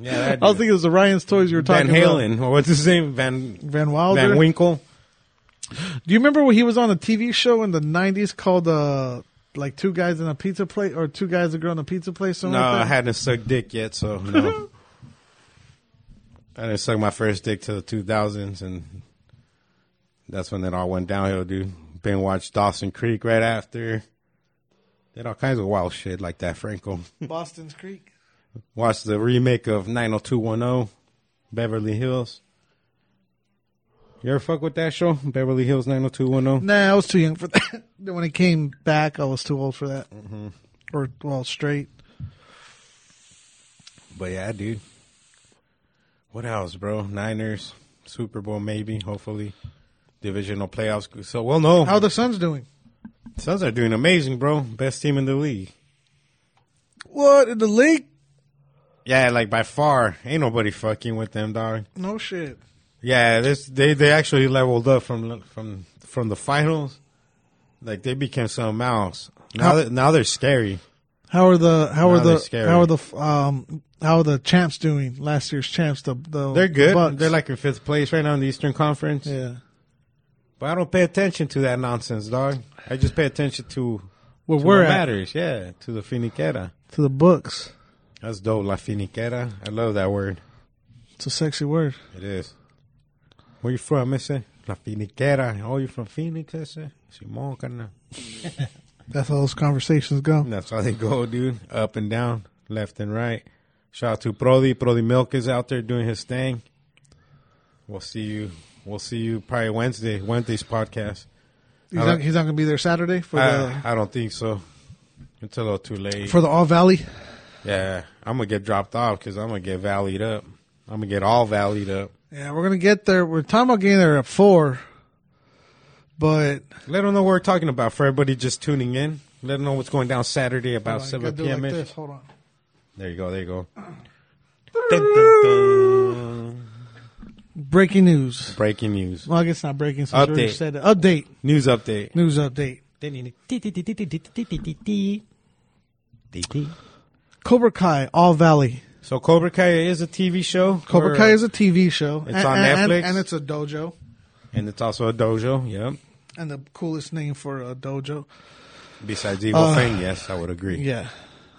Yeah, I was thinking it was the Ryan's toys you were Van talking about. Van Halen, or what's his name? Van, Van Wilder. Van Winkle. Do you remember when he was on a TV show in the 90s called, uh, like two guys in a pizza place or two guys a girl in a pizza place? No, Something like I hadn't sucked dick yet, so no. I didn't suck my first dick till the 2000s, and that's when it all went downhill, dude. Been watched Dawson Creek right after. Did all kinds of wild shit like that, Franco. Boston's Creek. Watched the remake of 90210, Beverly Hills. You ever fuck with that show, Beverly Hills 90210? Nah, I was too young for that. when it came back, I was too old for that. Mm-hmm. Or, well, straight. But yeah, dude. What else, bro? Niners, Super Bowl, maybe, hopefully. Divisional playoffs. So we'll know. How the Suns doing? Suns are doing amazing, bro. Best team in the league. What in the league? Yeah, like by far. Ain't nobody fucking with them, dog. No shit. Yeah, this they they actually leveled up from from from the finals. Like they became something else. Now How- that, now they're scary. How are the how Now are the scary. how are the um how are the champs doing? Last year's champs, the the They're good. Bucks. They're like in fifth place right now in the Eastern Conference. yeah. But I don't pay attention to that nonsense, dog. I just pay attention to, Well, to we're what at matters. Yeah, to the finiquera. to the books. That's dope, la finiquera. I love that word. It's a sexy word. It is. Where you from, Missy? La finiquera. Oh, you from Phoenix, ese? Simón, carnal. That's how those conversations go. That's how they go, dude. Up and down, left and right. Shout out to Prodi. Prodi Milk is out there doing his thing. We'll see you. We'll see you probably Wednesday. Wednesday's podcast. He's not, he's not going to be there Saturday for I, I don't think so. It's a little too late. for the All Valley. yeah, I'm gonna get dropped off because I'm gonna get valleyed up. I'm gonna get all valleyed up. Yeah, we're going to get there. We're talking about getting there at four, but Let them know what we're talking about for everybody just tuning in. Let them know what's going down Saturday about on, 7 gotta do it p.m. like this. Hold on. There you go. There you go. Dun, dun, dun. Breaking news. Breaking news. Well, I guess not breaking. Since Update. said it. Update. News update. News update. Cobra Kai, All Valley. So Cobra Kai is a TV show. Cobra Kai is a TV show. It's and, on and- Netflix? and it's a dojo. and it's also a dojo. Yep. And the coolest name for a dojo. Besides Eagle Uh, Fang, yes, I would agree. Yeah.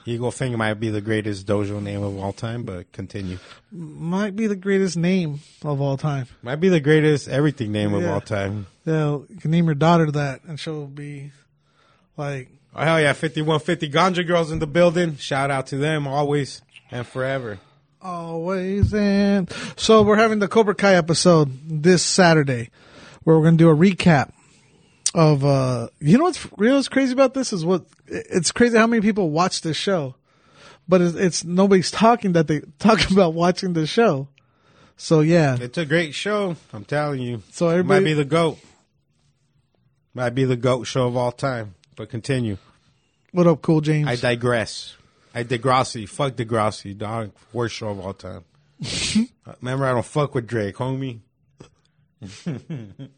Eagle Fang might be the greatest dojo name of all time, but continue. Might be the greatest name of all time. Might be the greatest everything name of all time. Yeah, you can name your daughter that and she'll be like, Oh hell yeah, fifty one fifty Ganja girls in the building. Shout out to them always and forever. always and So we're having the Cobra Kai episode this Saturday where we're going to do a recap of, uh, you know what's, you know what's crazy about this is what, it's crazy how many people watch this show, but it's, it's nobody's talking that they talk about watching the show. So yeah. It's a great show. I'm telling you. So It might be the goat. Might be the goat show of all time. But continue. what up, Cool James? I digress. I Degrassi. Fuck Degrassi, dog. Worst show of all time. Uh, remember, I don't fuck with Drake, homie. that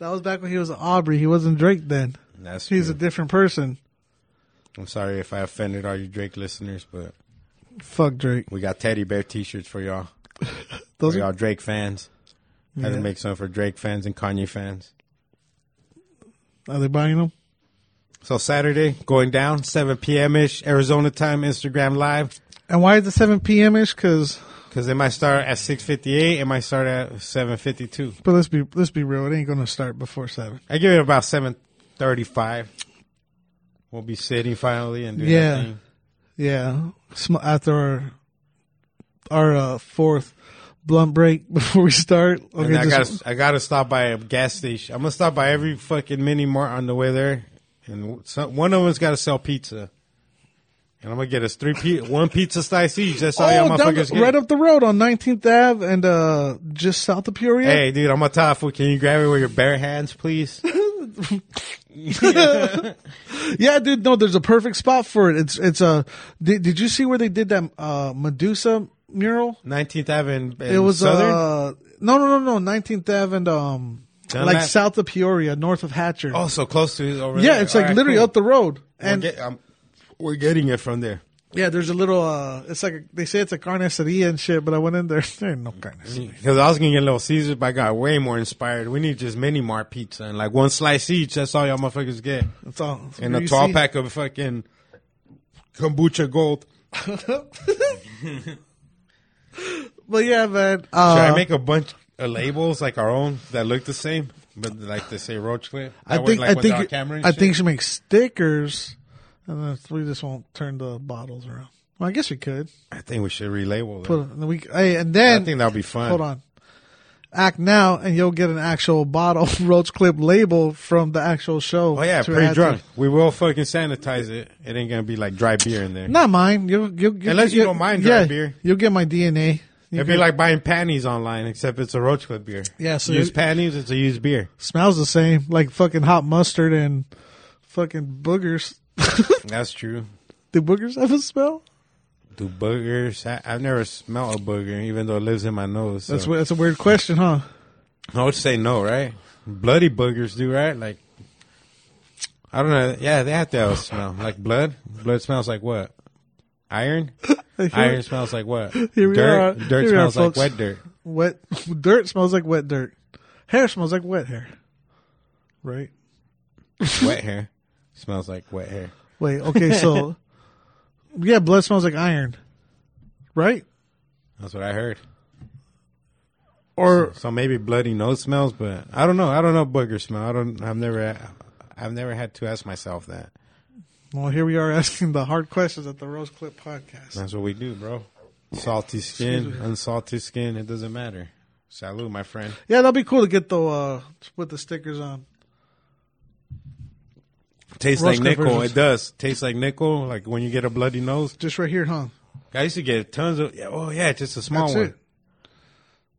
was back when he was Aubrey. He wasn't Drake then. That's He's true. a different person. I'm sorry if I offended all you Drake listeners, but Fuck Drake. we got teddy bear T-shirts for y'all. Those for are, y'all Drake fans. Had Yeah. to make some for Drake fans and Kanye fans. are they buying them? So Saturday, going down, 7 p.m. ish, Arizona time, Instagram live. And why is it 7 p.m. ish? Cause, Because it might start at 6.58, it might start at 7.52. but let's be, let's be real. It ain't going to start before seven. I give it about 7.35. We'll be sitting finally and doing Yeah. that thing. Yeah, Sm- after our our uh, fourth blunt break before we start. And Okay, I gotta, I gotta stop by a gas station. I'm gonna stop by every fucking mini mart on the way there, and some, one of them's gotta sell pizza. And I'm gonna get us three pi- one pizza slice each. That's all y'all oh, motherfuckers get. right up the road on 19th Ave and uh, just south of Peoria. Hey, dude, I'm a top fool. Can you grab it with your bare hands, please? Yeah, dude. No, there's a perfect spot for it. It's it's a. Did, did you see where they did that uh, Medusa mural? 19th Avenue. It was Southern. uh no no no no 19th Ave and um Dunlap? like south of Peoria, north of Hatcher. oh, so close to over yeah, there. it's like right, literally cool. up the road. We're, And get- um, we're getting it from there. yeah, there's a little. uh It's like a, they say it's a carniceria and shit, but I went in there. There ain't no carniceria. Because I was gonna get a Little Caesars, but I got way more inspired. We need just mini mart pizza and like one slice each. That's all y'all motherfuckers get. That's all. That's And a 12 see. pack of fucking kombucha gold. But yeah, man. Should Uh, I make a bunch Uh, labels like our own that look the same, but like they say Roach Clip? I That way, think like, I think I shit? think you should make stickers, and then we just won't turn the bottles around. Well, I guess we could I think we should relabel put. them. And we hey, and then I think that'll be fun. hold on. Act now, and you'll get an actual bottle Roach Clip label from the actual show. Oh yeah, pretty drunk. to- We will fucking sanitize it. It ain't gonna be like dry beer in there. Not mine. You, you, you, Unless you don't mind dry beer. You'll get my DNA. It'd be like buying panties online, except it's a Roach Clip beer. Yeah, so used it- panties, it's a used beer. smells the same, like fucking hot mustard and fucking boogers. That's true. Do boogers have a smell? Do boogers? I, I've never smelled a booger, even though it lives in my nose. So. That's we- that's a weird question, huh? I would say no, right? Bloody boogers do, right? Like, I don't know. Yeah, they have to have a smell. Like blood? Blood smells like what? Iron? Iron smells like what? Here we dirt? are. Dirt Here we are, smells like wet dirt. Wet dirt smells like wet dirt. Hair smells like wet hair. Right? Wet hair smells like wet hair. Wait, okay, so yeah, blood smells like iron. Right? That's what I heard. Or So maybe bloody nose smells, but I don't know. I don't know booger smell. I don't. I've never. I've never had to ask myself that. Well, here we are asking the hard questions at the Roach Clip podcast. That's what we do, bro. Salty skin, unsalted skin. It doesn't matter. Salute, my friend. Yeah, that'd be cool to get the uh put the stickers on. Tastes Rose like nickel. versions. It does. Tastes like nickel. Like when you get a bloody nose. Just right here, huh? I used to get tons of. Yeah, oh yeah, just a small That's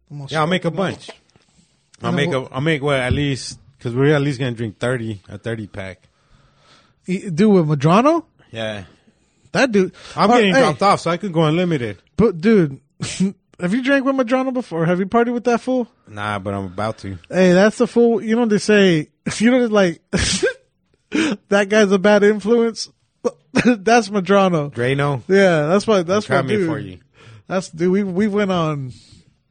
one. Yeah, I'll make a bunch. I'll make a. I'll make what at least because we're at least gonna drink thirty a thirty pack. Dude, with Madrano, Yeah, that dude. I'm Uh, getting hey, dropped off, so I could go unlimited. But dude, have you drank with Madrano before? Have you partied with that fool? Nah, but I'm about to. Hey, that's the fool. You know they say. You know like that guy's a bad influence. that's Madrano. Drano, Yeah, that's what. That's what. coming Dude, for you. That's dude. We we went on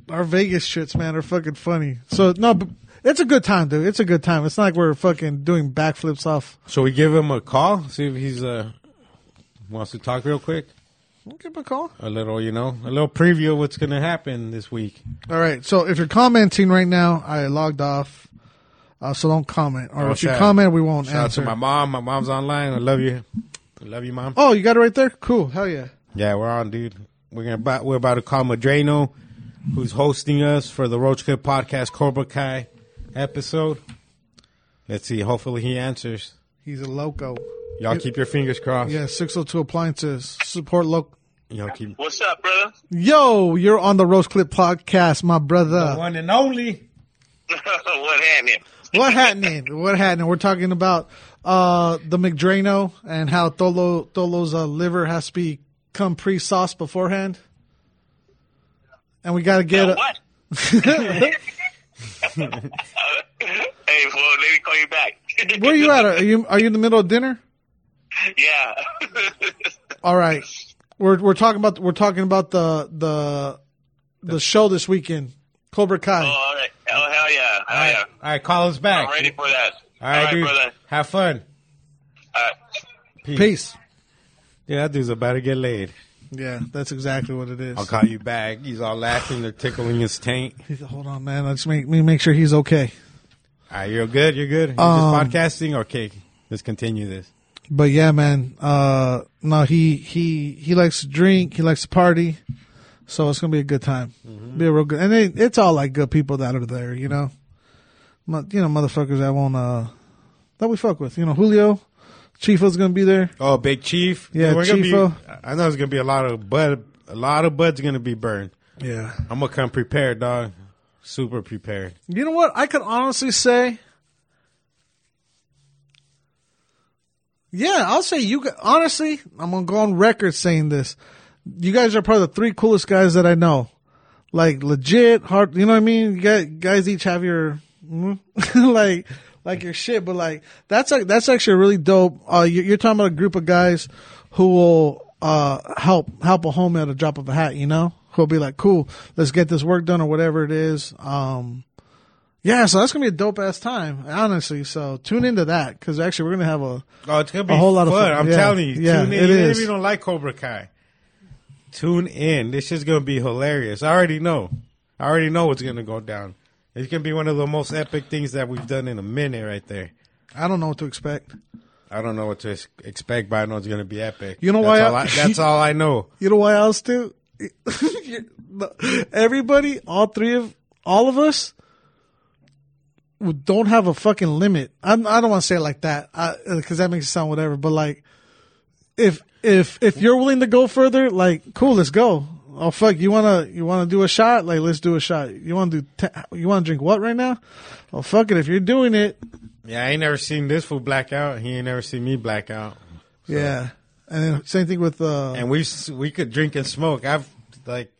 our Vegas trips, man. Are fucking funny. So no, but it's a good time, dude. It's a good time. It's not like we're fucking doing backflips off. So we give him a call, see if he's uh wants to talk real quick. We'll give him a call. A little, you know, a little preview of what's gonna happen this week. All right. So if you're commenting right now, I logged off. Uh, so don't comment. Or Oh, if you comment, we won't Shout out answer. to my mom. My mom's online. I love you. I love you, mom. oh, you got it right there. Cool. Hell yeah. Yeah, we're on, dude. We're gonna about, we're about to call Madrano, who's hosting us for the Roach Clip Podcast Cobra Kai episode. Let's see. Hopefully he answers. He's a loco. Y'all keep your fingers crossed. Yeah. Six hundred two appliances support local. Y'all keep What's up, brother? Yo, you're on the Roach Clip podcast, my the brother. one and only. what happening? What happening? What happening? We're talking about uh, the McDrano and how Tolo Tolo's uh, liver has to be come pre-sauced beforehand, and we got to get Uh, a, what? hey, fool, let me call you back. Where you at? Are you are you in the middle of dinner? yeah. All right, we're we're talking about we're talking about the the the show this weekend, Cobra oh, Kai. all right. Oh, hell yeah. Hell All right, yeah. all right, call us back. I'm ready for that. All right, dude. brother. Have fun. All right. Peace. Yeah, that dude's about to get laid. Yeah, that's exactly what it is. I'll call you back. He's all laughing. They're tickling his taint. He's- Hold on, man. Let's make me make sure he's okay. All right, you're good. You're good. You're Um, just podcasting. Okay, let's continue this. But yeah, man. Uh, no, he he he likes to drink. He likes to party. So it's gonna be a good time. Be a real good, and it, it's all like good people that are there. You know, Mo- you know, motherfuckers that won't uh that we fuck with. You know, Julio, Chifo's gonna be there. Oh, Big Chief. Yeah, we're gonna be. Chiefo. I know it's gonna be a lot of bud. A lot of buds gonna be burned. Yeah. I'm gonna come prepared, dog. Super prepared. You know what? I could honestly say. Yeah, I'll say you. Honestly, I'm gonna go on record saying this. You guys are probably the three coolest guys that I know. Like legit, hard. You know what I mean? You guys, each have your mm, like, like your shit. But like that's like that's actually really dope. Uh, you- you're talking about a group of guys who will uh help help a homie at a drop of a hat. You know, who'll be like, cool, let's get this work done or whatever it is. Um, yeah, so that's gonna be a dope ass time, honestly. So tune into that because actually we're gonna have a Oh, it's gonna be A whole lot of fun. fun. I'm Yeah. telling you. Yeah, tune in. it Even if you don't like Cobra Kai, tune in. This is gonna be hilarious. I already know. I already know what's gonna go down. It's gonna be one of the most epic things that we've done in a minute, right there. I don't know what to expect. I don't know what to expect, but I know it's gonna be epic. You know that's why All I- I, that's all I know. You know why else too? Everybody, all three of all of us, don't have a fucking limit. I'm, I don't want to say it like that because uh, that makes it sound whatever. But like, if if if you're willing to go further, like, cool, let's go. Oh fuck, you wanna you wanna do a shot? Like, let's do a shot. You wanna do? You wanna drink what right now? Oh fuck it, if you're doing it, Yeah, I ain't never seen this fool black out. He ain't never seen me black out. yeah. And then same thing with uh, and we we could drink and smoke. I've like,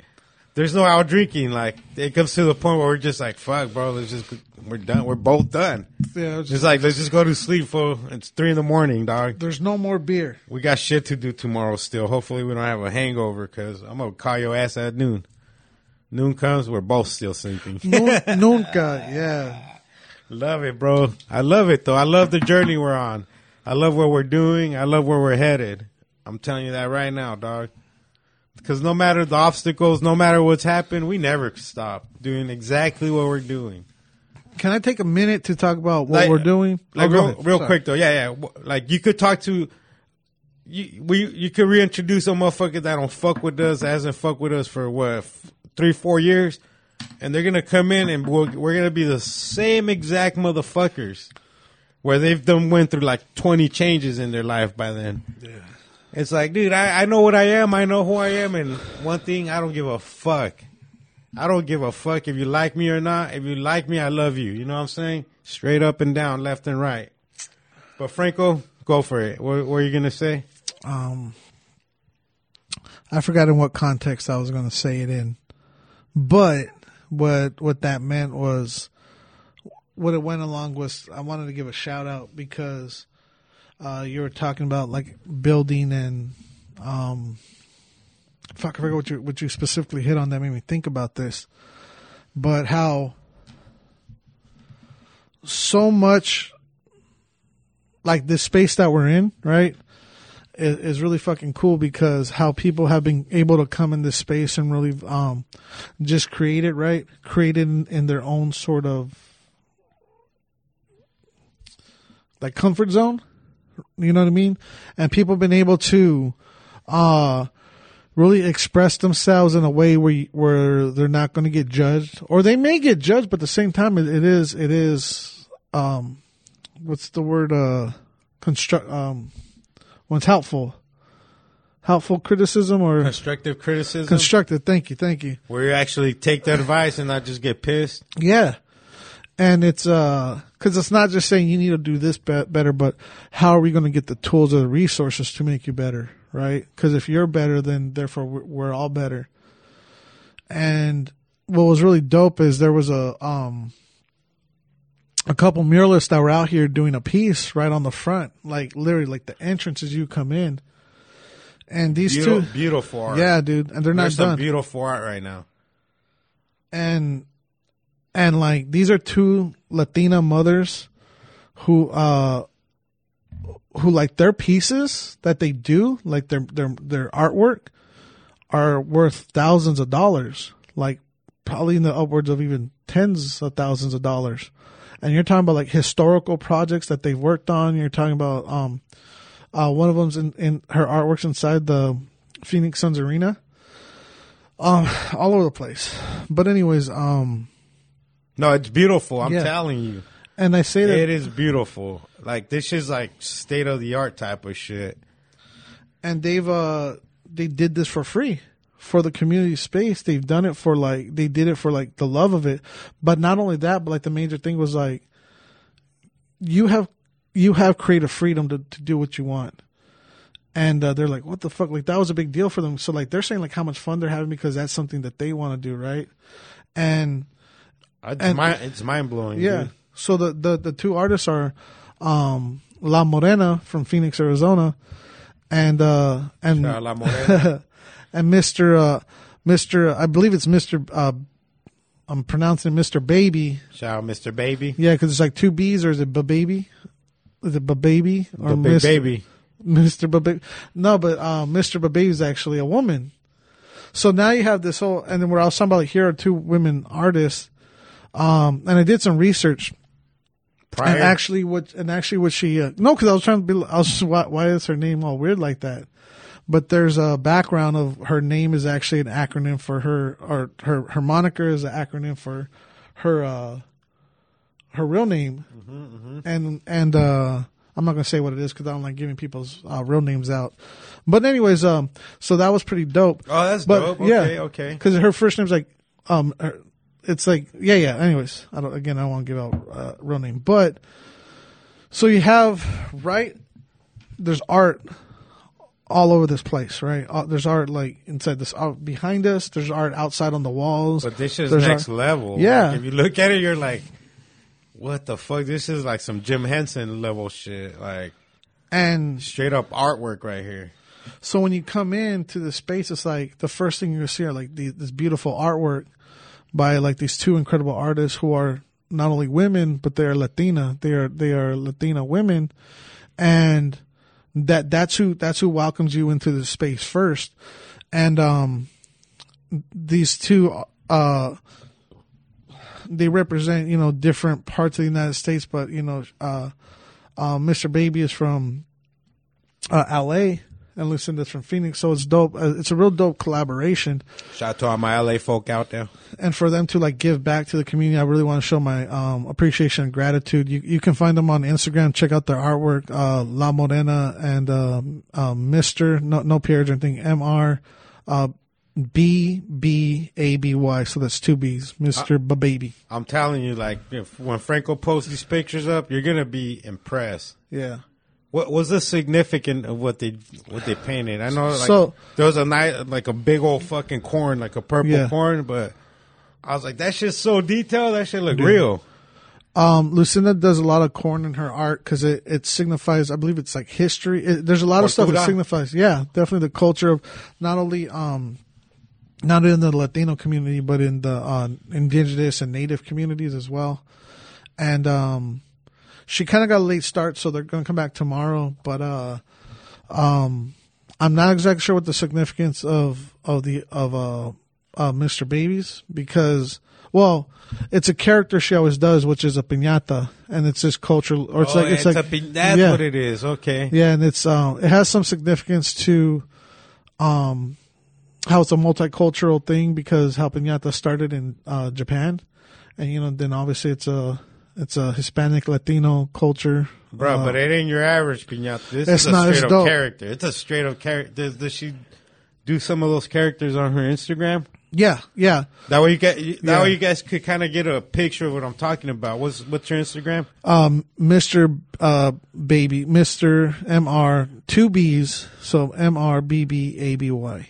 there's no out drinking. Like it comes to the point where we're just like, fuck, bro. Let's just we're done. We're both done. yeah, it's It's like let's just go to sleep, For It's three in the morning, dog. there's no more beer. We got shit to do tomorrow. Still, hopefully we don't have a hangover because I'm gonna call your ass at noon. Noon comes, we're both still sleeping. Nu- Nunca, yeah. love it, bro. I love it though. I love the journey we're on. I love what we're doing. I love where we're headed. I'm telling you that right now, dog. Because no matter the obstacles, no matter what's happened, we never stop doing exactly what we're doing. Can I take a minute to talk about what Like- we're doing? Like Oh, real, real Sorry. quick though, yeah, yeah. Like you could talk to, you we you could reintroduce a motherfucker that don't fuck with us, that hasn't fuck with us for what f- three four years, and they're gonna come in and we're, we're gonna be the same exact motherfuckers. where they've done went through like 20 changes in their life by then. Yeah. It's like, dude, I, I know what I am. I know who I am. And one thing, I don't give a fuck. I don't give a fuck if you like me or not. If you like me, I love you. You know what I'm saying? Straight up and down, left and right. But Franco, go for it. What, what are you to say? Um, I forgot in what context I was to say it in, but what what that meant was what it went along was I wanted to give a shout out because uh, you were talking about like building and um, fuck I forgot what you what you specifically hit on that made me think about this, but how so much like this space that we're in, right? is, is really fucking cool because how people have been able to come in this space and really um just create it right create it in, in their own sort of like comfort zone you know what i mean? And people have been able to uh really express themselves in a way where you, where they're not going to get judged. Or they may get judged but at the same time it, it is it is um what's the word uh construct um when it's helpful. Helpful criticism or Constructive criticism? constructive. Thank you. Thank you. Where you actually take the advice and not just get pissed? yeah. And it's uh because it's not just saying you need to do this be- better but how are we going to get the tools or the resources to make you better right because if you're better then therefore we're, we're all better and what was really dope is there was a um a couple muralists that were out here doing a piece right on the front like literally like the entrance as you come in and these Beautiful, two beautiful art. yeah dude and they're not There's done beautiful art right now. and and like these are two Latina mothers who uh who like their pieces that they do, like their their their artwork are worth thousands of dollars, like probably in the upwards of even tens of thousands of dollars. And you're talking about like historical projects that they've worked on. You're talking about um uh one of them's in, in her artworks inside the Phoenix Suns arena. Um all over the place. But anyways, um No, it's beautiful. I'm Yeah. telling you. and I say that It is beautiful. Like this is like state of the art type of shit. and they've uh they did this for free for the community space they've done it for like they did it for like the love of it but not only that but like the major thing was like you have you have creative freedom to, to do what you want and uh, they're like what the fuck like that was a big deal for them so like they're saying like how much fun they're having because that's something that they want to do right and It's, And- mind, it's mind blowing. yeah. So the, the, the two artists are um, La Morena from Phoenix, Arizona, and uh, and La Morena. and Mr. Uh, Mr. I believe it's Mr. Uh, I'm pronouncing Mr. Baby. Shout out, Mr. Baby. Yeah, because it's like two B's, or is it baby? Is it baby or Mr. baby. Mr. Baby? No, but uh, Mr. Baby is actually a woman. So now you have this whole, and then we're also talking about like, here are two women artists. Um, and I did some research Prior. and actually, what and actually, what she uh, no, because I was trying to be. I was just, why, why is her name all weird like that? But there's a background of her name is actually an acronym for her, or her her moniker is an acronym for her uh her real name, and and uh I'm not gonna say what it is because I don't like giving people's uh, real names out. But anyways, um, so that was pretty dope. oh, that's But dope. yeah, Okay, okay. because her first name's like um her, it's like yeah yeah anyways i don't again i don't want to give out uh, real name but so you have right there's art all over this place right uh, there's art like inside this art behind us there's art outside on the walls But this is There's next art- level. Yeah. Like, if you look at it, you're like, what the fuck? This is like some Jim Henson level shit. Like and straight up artwork right here. So when you come into the space, it's like the first thing you see are like the, this beautiful artwork by like these two incredible artists who are not only women but they are Latina. They are they are Latina women, and that that's who that's who welcomes you into the space first. And um, these two uh, they represent you know different parts of the United States, but you know uh, uh, Mr. Baby is from uh, L.A. and Lucinda's from Phoenix. So it's dope. Uh, it's a real dope collaboration. Shout out to all my LA folk out there. and for them to like give back to the community, I really want to show my um, appreciation and gratitude. You you can find them on Instagram. Check out their artwork, uh, La Morena and uh, uh, Mister no no periods or anything. M R uh, B B A B Y. So that's two B's, Mister Baby. I'm telling you, like, if, when Franco posts these pictures up, you're gonna be impressed. Yeah. What was the significant of what they what they painted? I know, like, So- there was a night like a big old fucking corn, like a purple Yeah. corn, but I was like, that shit's so detailed. That shit look real. Um, Lucinda does a lot of corn in her art because it, it signifies, I believe it's like history. It, there's a lot of stuff that signifies, yeah, definitely the culture of not only, um, not in the Latino community, but in the, uh, indigenous and native communities as well. And, um, she kind of got a late start, so they're going to come back tomorrow, but, uh, um, I'm not exactly sure what the significance of, of the, of, uh, uh, Mr. Babies because, well, it's a character she always does, which is a piñata, and it's this cultural, or it's Oh, like it's, it's like pi- that's yeah. what it is. Okay, yeah, and it's um, it has some significance to, um, how it's a multicultural thing because how piñata started in uh, Japan, and you know then obviously it's a it's a Hispanic Latino culture, bro. Uh, but it ain't your average pinata. This It's is a straight up dope. character. It's a straight up character. Does, does she do some of those characters on her Instagram? yeah, yeah. That way you get that Yeah. way you guys could kind of get a picture of what I'm talking about. What's what's your Instagram? um, Mr. Uh, Baby, Mr. Mr. Two B's, so M R B B A B Y.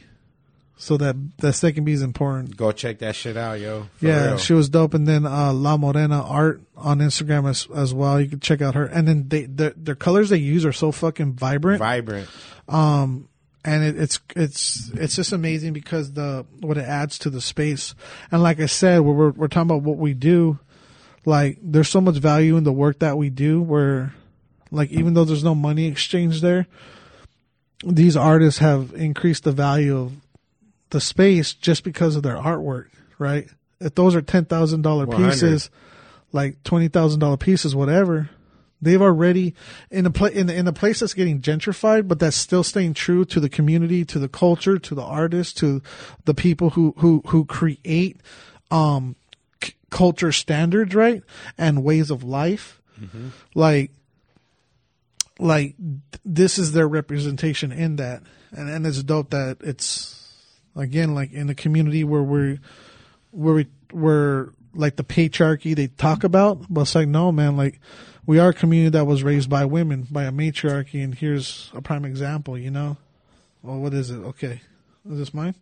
So that the second B is important. Go check that shit out, yo. For yeah, real. she was dope. And then uh, La Morena art on Instagram as as well. You can check out her. And then they their, their colors they use are so fucking vibrant. vibrant. Um, and it, it's it's it's just amazing because the what it adds to the space. And like I said, we're we're, we're talking about what we do. Like there's so much value in the work that we do. Where, like, even though there's no money exchange there, these artists have increased the value of the space just because of their artwork. Right? If those are ten thousand dollar pieces, like twenty thousand dollar pieces, whatever. They've already in a pla- in the, in a place that's getting gentrified, but that's still staying true to the community, to the culture, to the artists, to the people who who who create um c- culture standards, right, and ways of life. Like, like this is their representation in that, and and it's dope that it's again like in the community where we're where we where like the patriarchy they talk about, but it's like no man, like we are a community that was raised by women by a matriarchy, and here's a prime example. You know, well, what is it? Okay, is this mine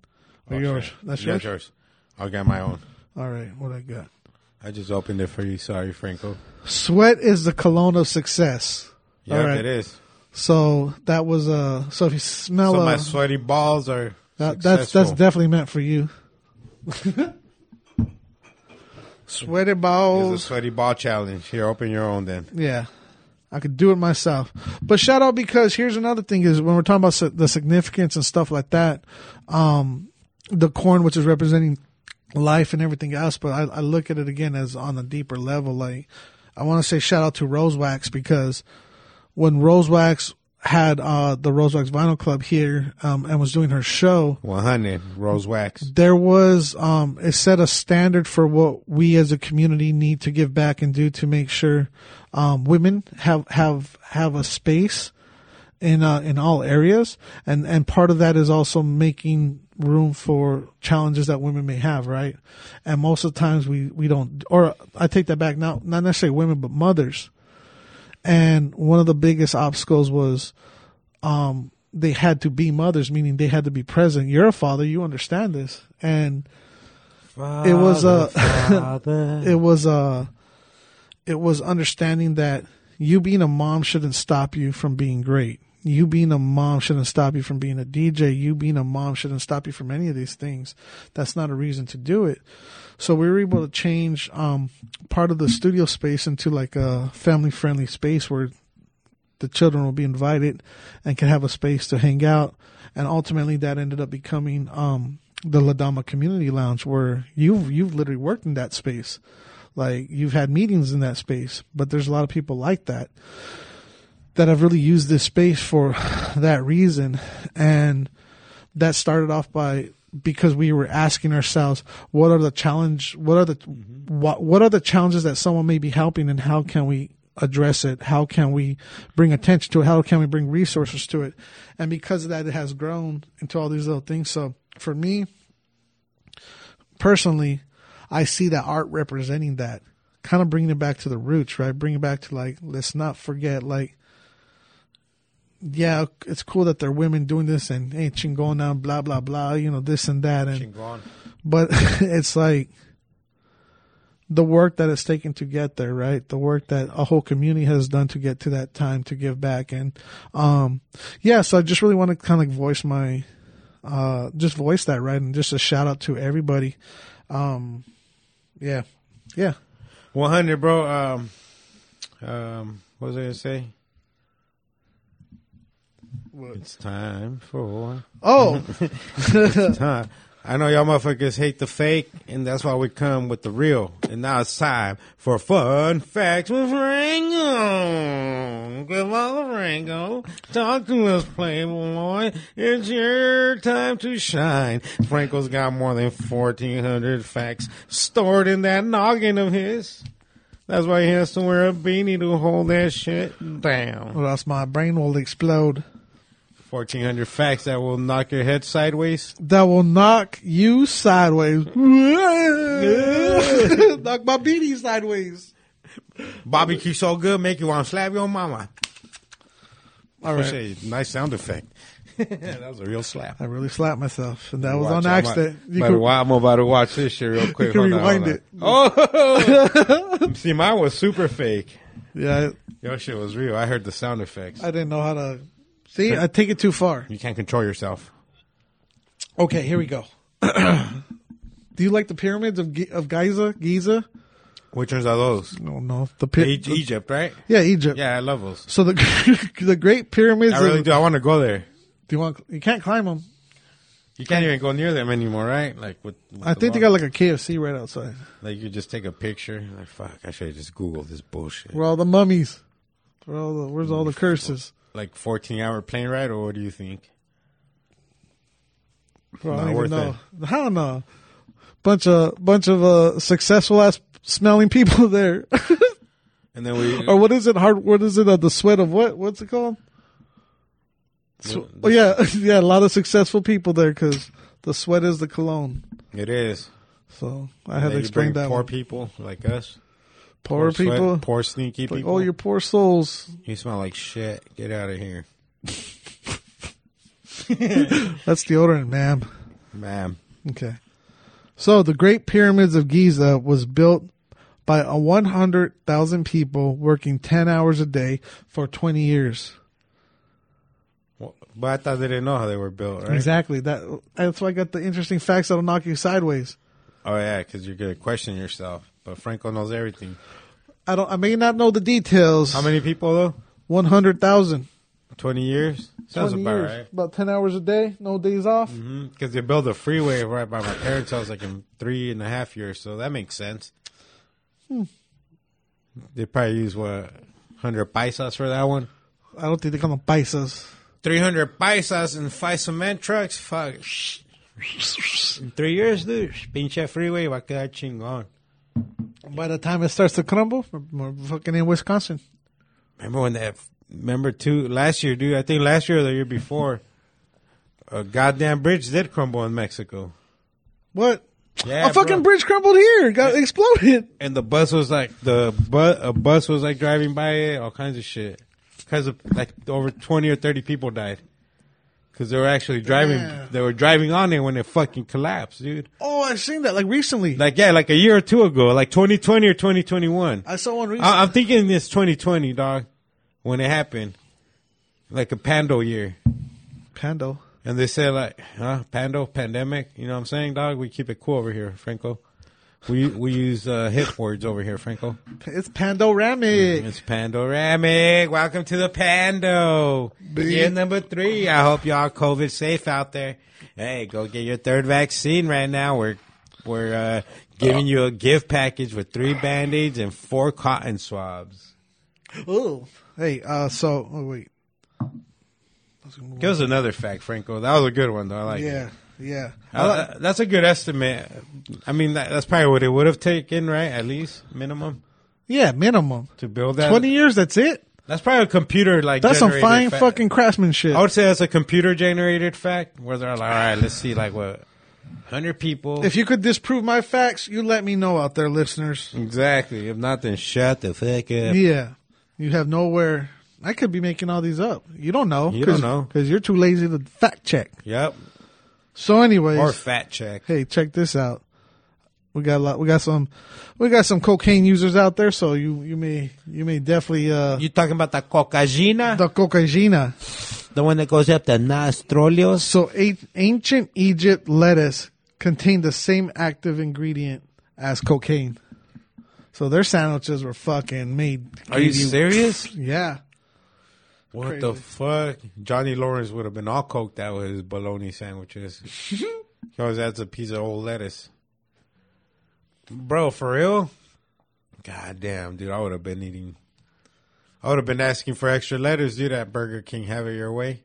or Oh, yours? shit. That's Yeah, yours. yours. I'll get my own. All right, what I got? I just opened it for you. Sorry, Franco. Sweat is the cologne of success. Yeah, right. it is. So that was uh. So if you smell So uh, my sweaty balls are That, that's that's definitely meant for you. Sweaty ball. It's a balls. sweaty ball challenge. Here, open your own then. Yeah, I could do it myself. But shout out because here's another thing: is when we're talking about the significance and stuff like that, um, the corn, which is representing life and everything else. But I, I look at it again as on a deeper level. Like I want to say shout out to Rosewax because when Rosewax had uh, the Rosewax Vinyl Club here um, and was doing her show, 100 Rosewax. there was um it set a standard for what we as a community need to give back and do to make sure um women have have have a space in uh in all areas. And and part of that is also making room for challenges that women may have right? And most of the times we we don't or i take that back now not necessarily women but mothers and one of the biggest obstacles was um they had to be mothers meaning they had to be present. You're a father you understand this. And it was a it was a it was understanding that you being a mom shouldn't stop you from being great you being a mom shouldn't stop you from being a dj you being a mom shouldn't stop you from any of these things that's not a reason to do it so we were able to change um, part of the studio space into like a family friendly space where the children will be invited and can have a space to hang out. And ultimately, that ended up becoming um, the Ladama Community Lounge, where you've you've literally worked in that space, like you've had meetings in that space. But there's a lot of people like that that I've really used this space for that reason, and that started off by because we were asking ourselves what are the challenge what are the mm-hmm. what what are the challenges that someone may be helping and how can we address it? How can we bring attention to it? How can we bring resources to it? And because of that it has grown into all these little things. So for me personally i see that art representing that kind of bringing it back to the roots right? Bring it back to like let's not forget like yeah, it's cool that there are women doing this and hey, going down, blah blah blah, you know this and that, and Chingon. but it's like the work that it's taken to get there, right? The work that a whole community has done to get to that time to give back, and um, yeah, so I just really want to kind of voice my, uh, just voice that right, and just a shout out to everybody, um, yeah, yeah, 100, bro. Um, um, what was I gonna say? It's time for oh, time. I know y'all motherfuckers hate the fake, and that's why we come with the real. And now it's time for fun facts with Rango. All the Rango. Talk to us, Playboy. It's your time to shine. Franco's got more than 1,400 facts stored in that noggin of his. That's why he has to wear a beanie to hold that shit down. or else my brain will explode. 1,400 facts that will knock your head sideways. that will knock you sideways. knock my beanie sideways. Barbecue so good, make you want to slap your mama. All Right. Say, Nice sound effect. that was a real slap. I really slapped myself, and that was Watch, on I'm accident. You about to could- I'm about to watch this shit real quick. can Hold on, rewind it. on. Oh, see, mine was super fake. yeah, Your shit was real. I heard the sound effects. I didn't know how to. See, I take it too far. You can't control yourself. Okay, here we go. Do you like the pyramids of Gi- of Giza? Giza? Which ones are those? No, no, the py- E- Egypt, right? Yeah, Egypt. Yeah, I love those. So the the Great Pyramids. I really of, do. I want to go there. Do you want? You can't climb them. You can't even go near them anymore, right? Like with, with I the think they got like a KFC right outside. like you just take a picture. Like fuck, I should have just googled this bullshit. Where all the mummies? Where all the? Where's all the curses? Like 14 hour plane ride, or what do you think? Bro, I Not don't worth know. I don't know. Bunch of bunch of uh, successful ass smelling people there. And then we or what is it? Hard. What is it? Uh, the sweat of what? What's it called? The- oh yeah, yeah. A lot of successful people there because the sweat is the cologne. it is. So I And had to you explain bring that. Poor one. people like us. Poor sweat- people. poor sneaky like, people. oh, your poor souls. You smell like shit. Get out of here, That's deodorant, ma'am. ma'am. Okay. So the Great Pyramids of Giza was built by a 100,000 people working 10 hours a day for 20 years. Well, But I thought they didn't know how they were built, right? Exactly. That that's why I got the interesting facts that'll knock you sideways. Oh yeah, because you're gonna question yourself. But Franco knows everything. I don't I may not know the details. How many people though? 100,000. Twenty years. Sounds 20 about years. right. About 10 hours a day, no days off. Because they built a freeway right by my parents' house like in three and a half years, so that makes sense. Hmm. They probably use what hundred paisas for that one. I don't think they're going to paisas. Three hundred paisas and five cement trucks. Fuck. In three years, dude. Pinche freeway va a quedar chingón. By the time it starts to crumble, we're fucking in Wisconsin. Remember when that? Remember two last year, dude. I think last year or the year before, a goddamn bridge did crumble in Mexico. What? Yeah, a fucking bro. bridge crumbled here. Got exploded. and the bus was like the bu- a bus was like driving by it, all kinds of shit. Because of like over twenty or thirty people died because they were actually driving. Damn. They were driving on it when it fucking collapsed, dude. Oh, I've seen that like recently. Like yeah, like a year or two ago, like twenty twenty or twenty twenty one. I saw one recently. I- I'm thinking it's 2020, dog, when it happened, like a Pando year. Pando. And they said like, huh, Pando, pandemic. You know what I'm saying, dog? We keep it cool over here, Franco. We we use uh, hip words over here, Franco. It's Pandoramic. It's Pandoramic. Welcome to the Pando. Year number three. I hope y'all COVID safe out there. Hey, go get your third vaccine right now. We're we're uh, giving you a gift package with three band-aids and four cotton swabs. Ooh. Hey, uh, so oh wait, Give us another fact, Franco. That was a good one, though. I like it. Yeah, yeah. Uh, that's a good estimate. I mean, that, that's probably what it would have taken, right? At least minimum yeah, minimum to build that. twenty years. That's it. That's probably a computer like. That's some fine fact. fucking craftsmanship. I would say that's a computer generated fact where they're like, all right, let's see, like what, hundred people. If you could disprove my facts, you let me know out there, listeners. exactly. If not, then shut the fuck up. Yeah, you have nowhere. I could be making all these up. You don't know. You don't know. because you're too lazy to fact check. Yep. So, anyways, Or fat check. hey, check this out. We got a lot. We got some. We got some cocaine users out there. So you you may you may definitely uh You talking about the cocaina, the cocaina. the one that goes up the nostrilios? So ancient Egypt lettuce contained the same active ingredient as cocaine. So their sandwiches were fucking made. Are you gave serious? Yeah. What the fuck? Johnny Lawrence would have been all coked out with his bologna sandwiches. he always adds a piece of old lettuce. Bro, for real? God damn, dude, I would have been eating. I would have been asking for extra lettuce, dude, at Burger King. Have it your way.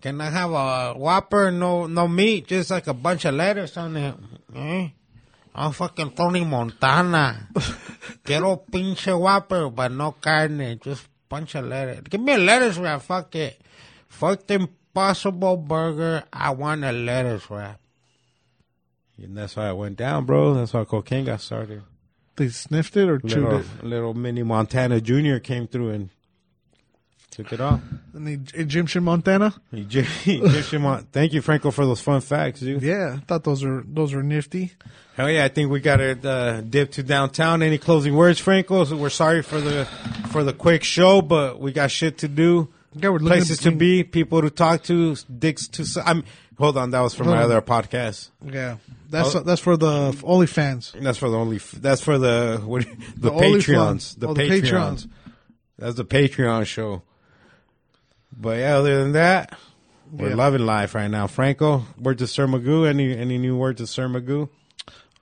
Can I have a Whopper? No, no meat, just like a bunch of lettuce on it. Eh? I'm fucking Tony Montana. Quiero pinche Whopper, but no carne, just bunch of lettuce. Give me a lettuce wrap, fuck it. Fuck the Impossible Burger, I want a lettuce wrap. And that's how it went down, bro. That's how cocaine got started. They sniffed it or chewed Little, it. little mini Montana Jr. came through and took it off. And the Egyptian Montana. Egyptian Mon- Thank you, Franco, for those fun facts, dude. Yeah, I thought those were those were nifty. Hell yeah, I think we got to uh, dip to downtown. Any closing words, Franco? So we're sorry for the for the quick show, but we got shit to do, Yeah, we're places to be, people to talk to, dicks to. I'm hold on, that was from my other podcast. Yeah, that's Oh. that's for the OnlyFans. That's for the only. That's for the what, the, The Patreons. The Oh, the Patreons. Patreons. That's the Patreon show. But yeah, other than that, we're Yeah. loving life right now. Franco, word to Sir Magoo. Any any new words to Sir Magoo?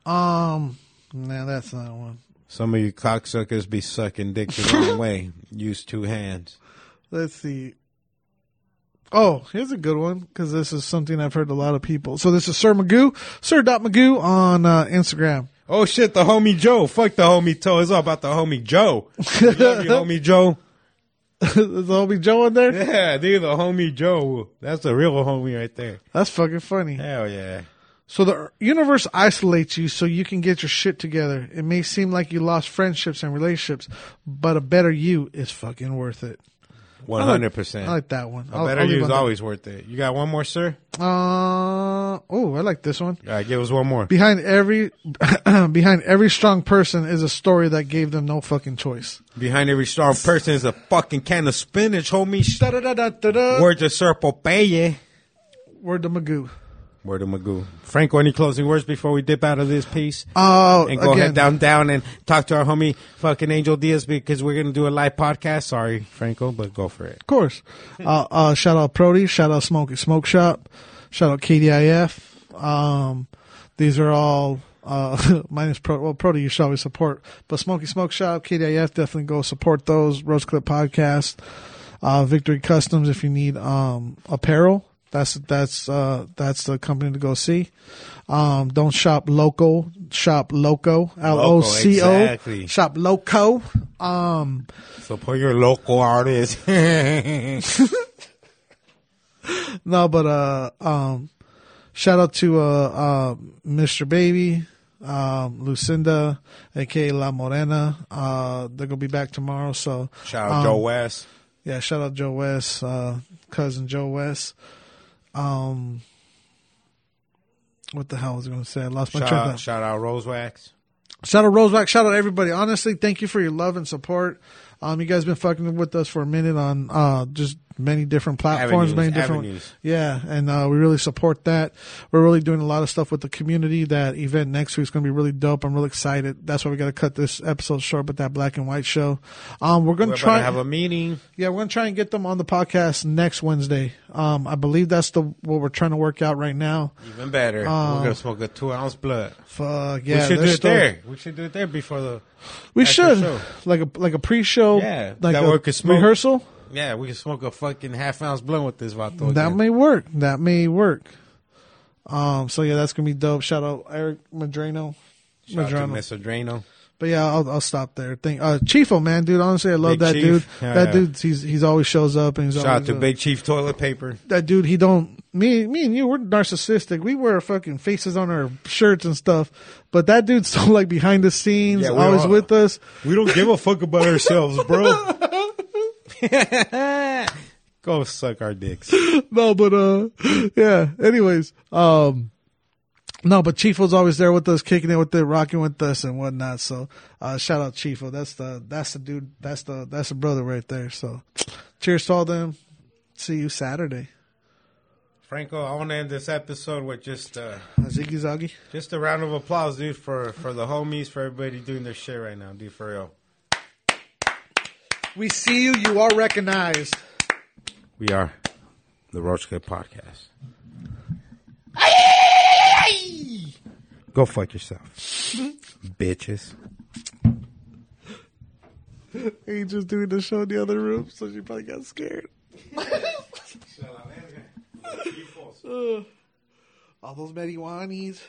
Um, nah, that's not one. Some of you cocksuckers be sucking dick the wrong way. Use two hands. Let's see. Oh, here's a good one because this is something I've heard a lot of people. So this is Sir Magoo, Sir Dot Magoo on uh, Instagram. Oh shit, the homie Joe. Fuck the homie Toe. It's all about the homie Joe. We love you, homie Joe. Is the homie Joe in there? Yeah, dude, the homie Joe. That's the real homie right there. That's fucking funny. Hell yeah. So the universe isolates you so you can get your shit together. It may seem like you lost friendships and relationships, but a better you is fucking worth it. One I like- hundred percent. I like that one. A I'll- better I'll you is always worth it. You got one more, sir? Uh, oh, I like this one. All right, give us one more. Behind every behind every strong person is a story that gave them no fucking choice. Behind every strong person is a fucking can of spinach, homie. Da-da-da-da-da. Word to Sir Popeye. Word to Magoo. Word of Magoo. Franco, any closing words before we dip out of this piece? Oh, and go again, ahead down down and talk to our homie fucking Angel Diaz because we're gonna do a live podcast. Sorry, Franco, but go for it. Of course. Uh, uh, shout out Prody. Shout out Smoky Smoke Shop. Shout out KDIF. Um, these are all, uh, minus Pro, well, Prody you should always support, but Smoky Smoke Shop, KDIF, definitely go support those. Roach Clip Podcast, uh, Victory Customs if you need, um, apparel. That's, that's, uh, that's the company to go see. Um, don't shop local, shop loco, L-O-C-O. exactly. Shop loco. Um, Support your local artist. No, but uh, um, shout out to uh, uh, Mr. Baby, um, Lucinda, aka La Morena. Uh, they're gonna be back tomorrow. So Shout out um, Joe West. Yeah, shout out Joe West, uh, cousin Joe West. Um, what the hell was I gonna say? I lost my Shout train out, shout out Rosewax. Shout out Roseback. Shout out everybody. Honestly, thank you for your love and support. Um, you guys been fucking with us for a minute on uh just many different platforms, Avenues, many different avenues. yeah, and uh, we really support that. We're really doing a lot of stuff with the community. That event next week is going to be really dope. I'm really excited. That's why we got to cut this episode short with that black and white show. Um, we're going to try to have a meeting. yeah, we're gonna try and get them on the podcast next Wednesday. Um, I believe that's the what we're trying to work out right now. Even better. We're gonna smoke a two ounce blood. Fuck yeah, we should do it still- there. We should do it there before the. We should show. like a like a pre-show know, Yeah, like that a could smoke. rehearsal. Yeah, we can smoke a fucking half ounce blunt with this vato. That again. may work. That may work. Um. So yeah, that's gonna be dope. Shout out Eric Madrano. Shout out to Mr. Drano. But yeah, I'll I'll stop there. Thank uh Chiefo, man, dude. Honestly, I love Big that Chief. dude. Yeah, that yeah. dude, he's he's always shows up and he's Shout out always to uh, Big Chief Toilet Paper. that dude. He don't me me and you. We're narcissistic. We wear fucking faces on our shirts and stuff. But that dude's so like behind the scenes, Yeah, always are. with us. We don't give a fuck about ourselves, bro. Go suck our dicks. no, but uh, yeah. Anyways, um, no, but Chifo's always there with us, kicking it with it, rocking with us, and whatnot. So, uh, shout out Chifo. That's the that's the dude. That's the that's the brother right there. So, cheers to all them. See you Saturday. Franco, I want to end this episode with just uh, Ziggy Zaggy. just a round of applause, dude, for for the homies, for everybody doing their shit right now, dude, for real. We see you. You are recognized. We are the Roach Clip Podcast. Go fuck yourself, bitches. He just doing the show in the other room, so she probably got scared. All those marijuanis.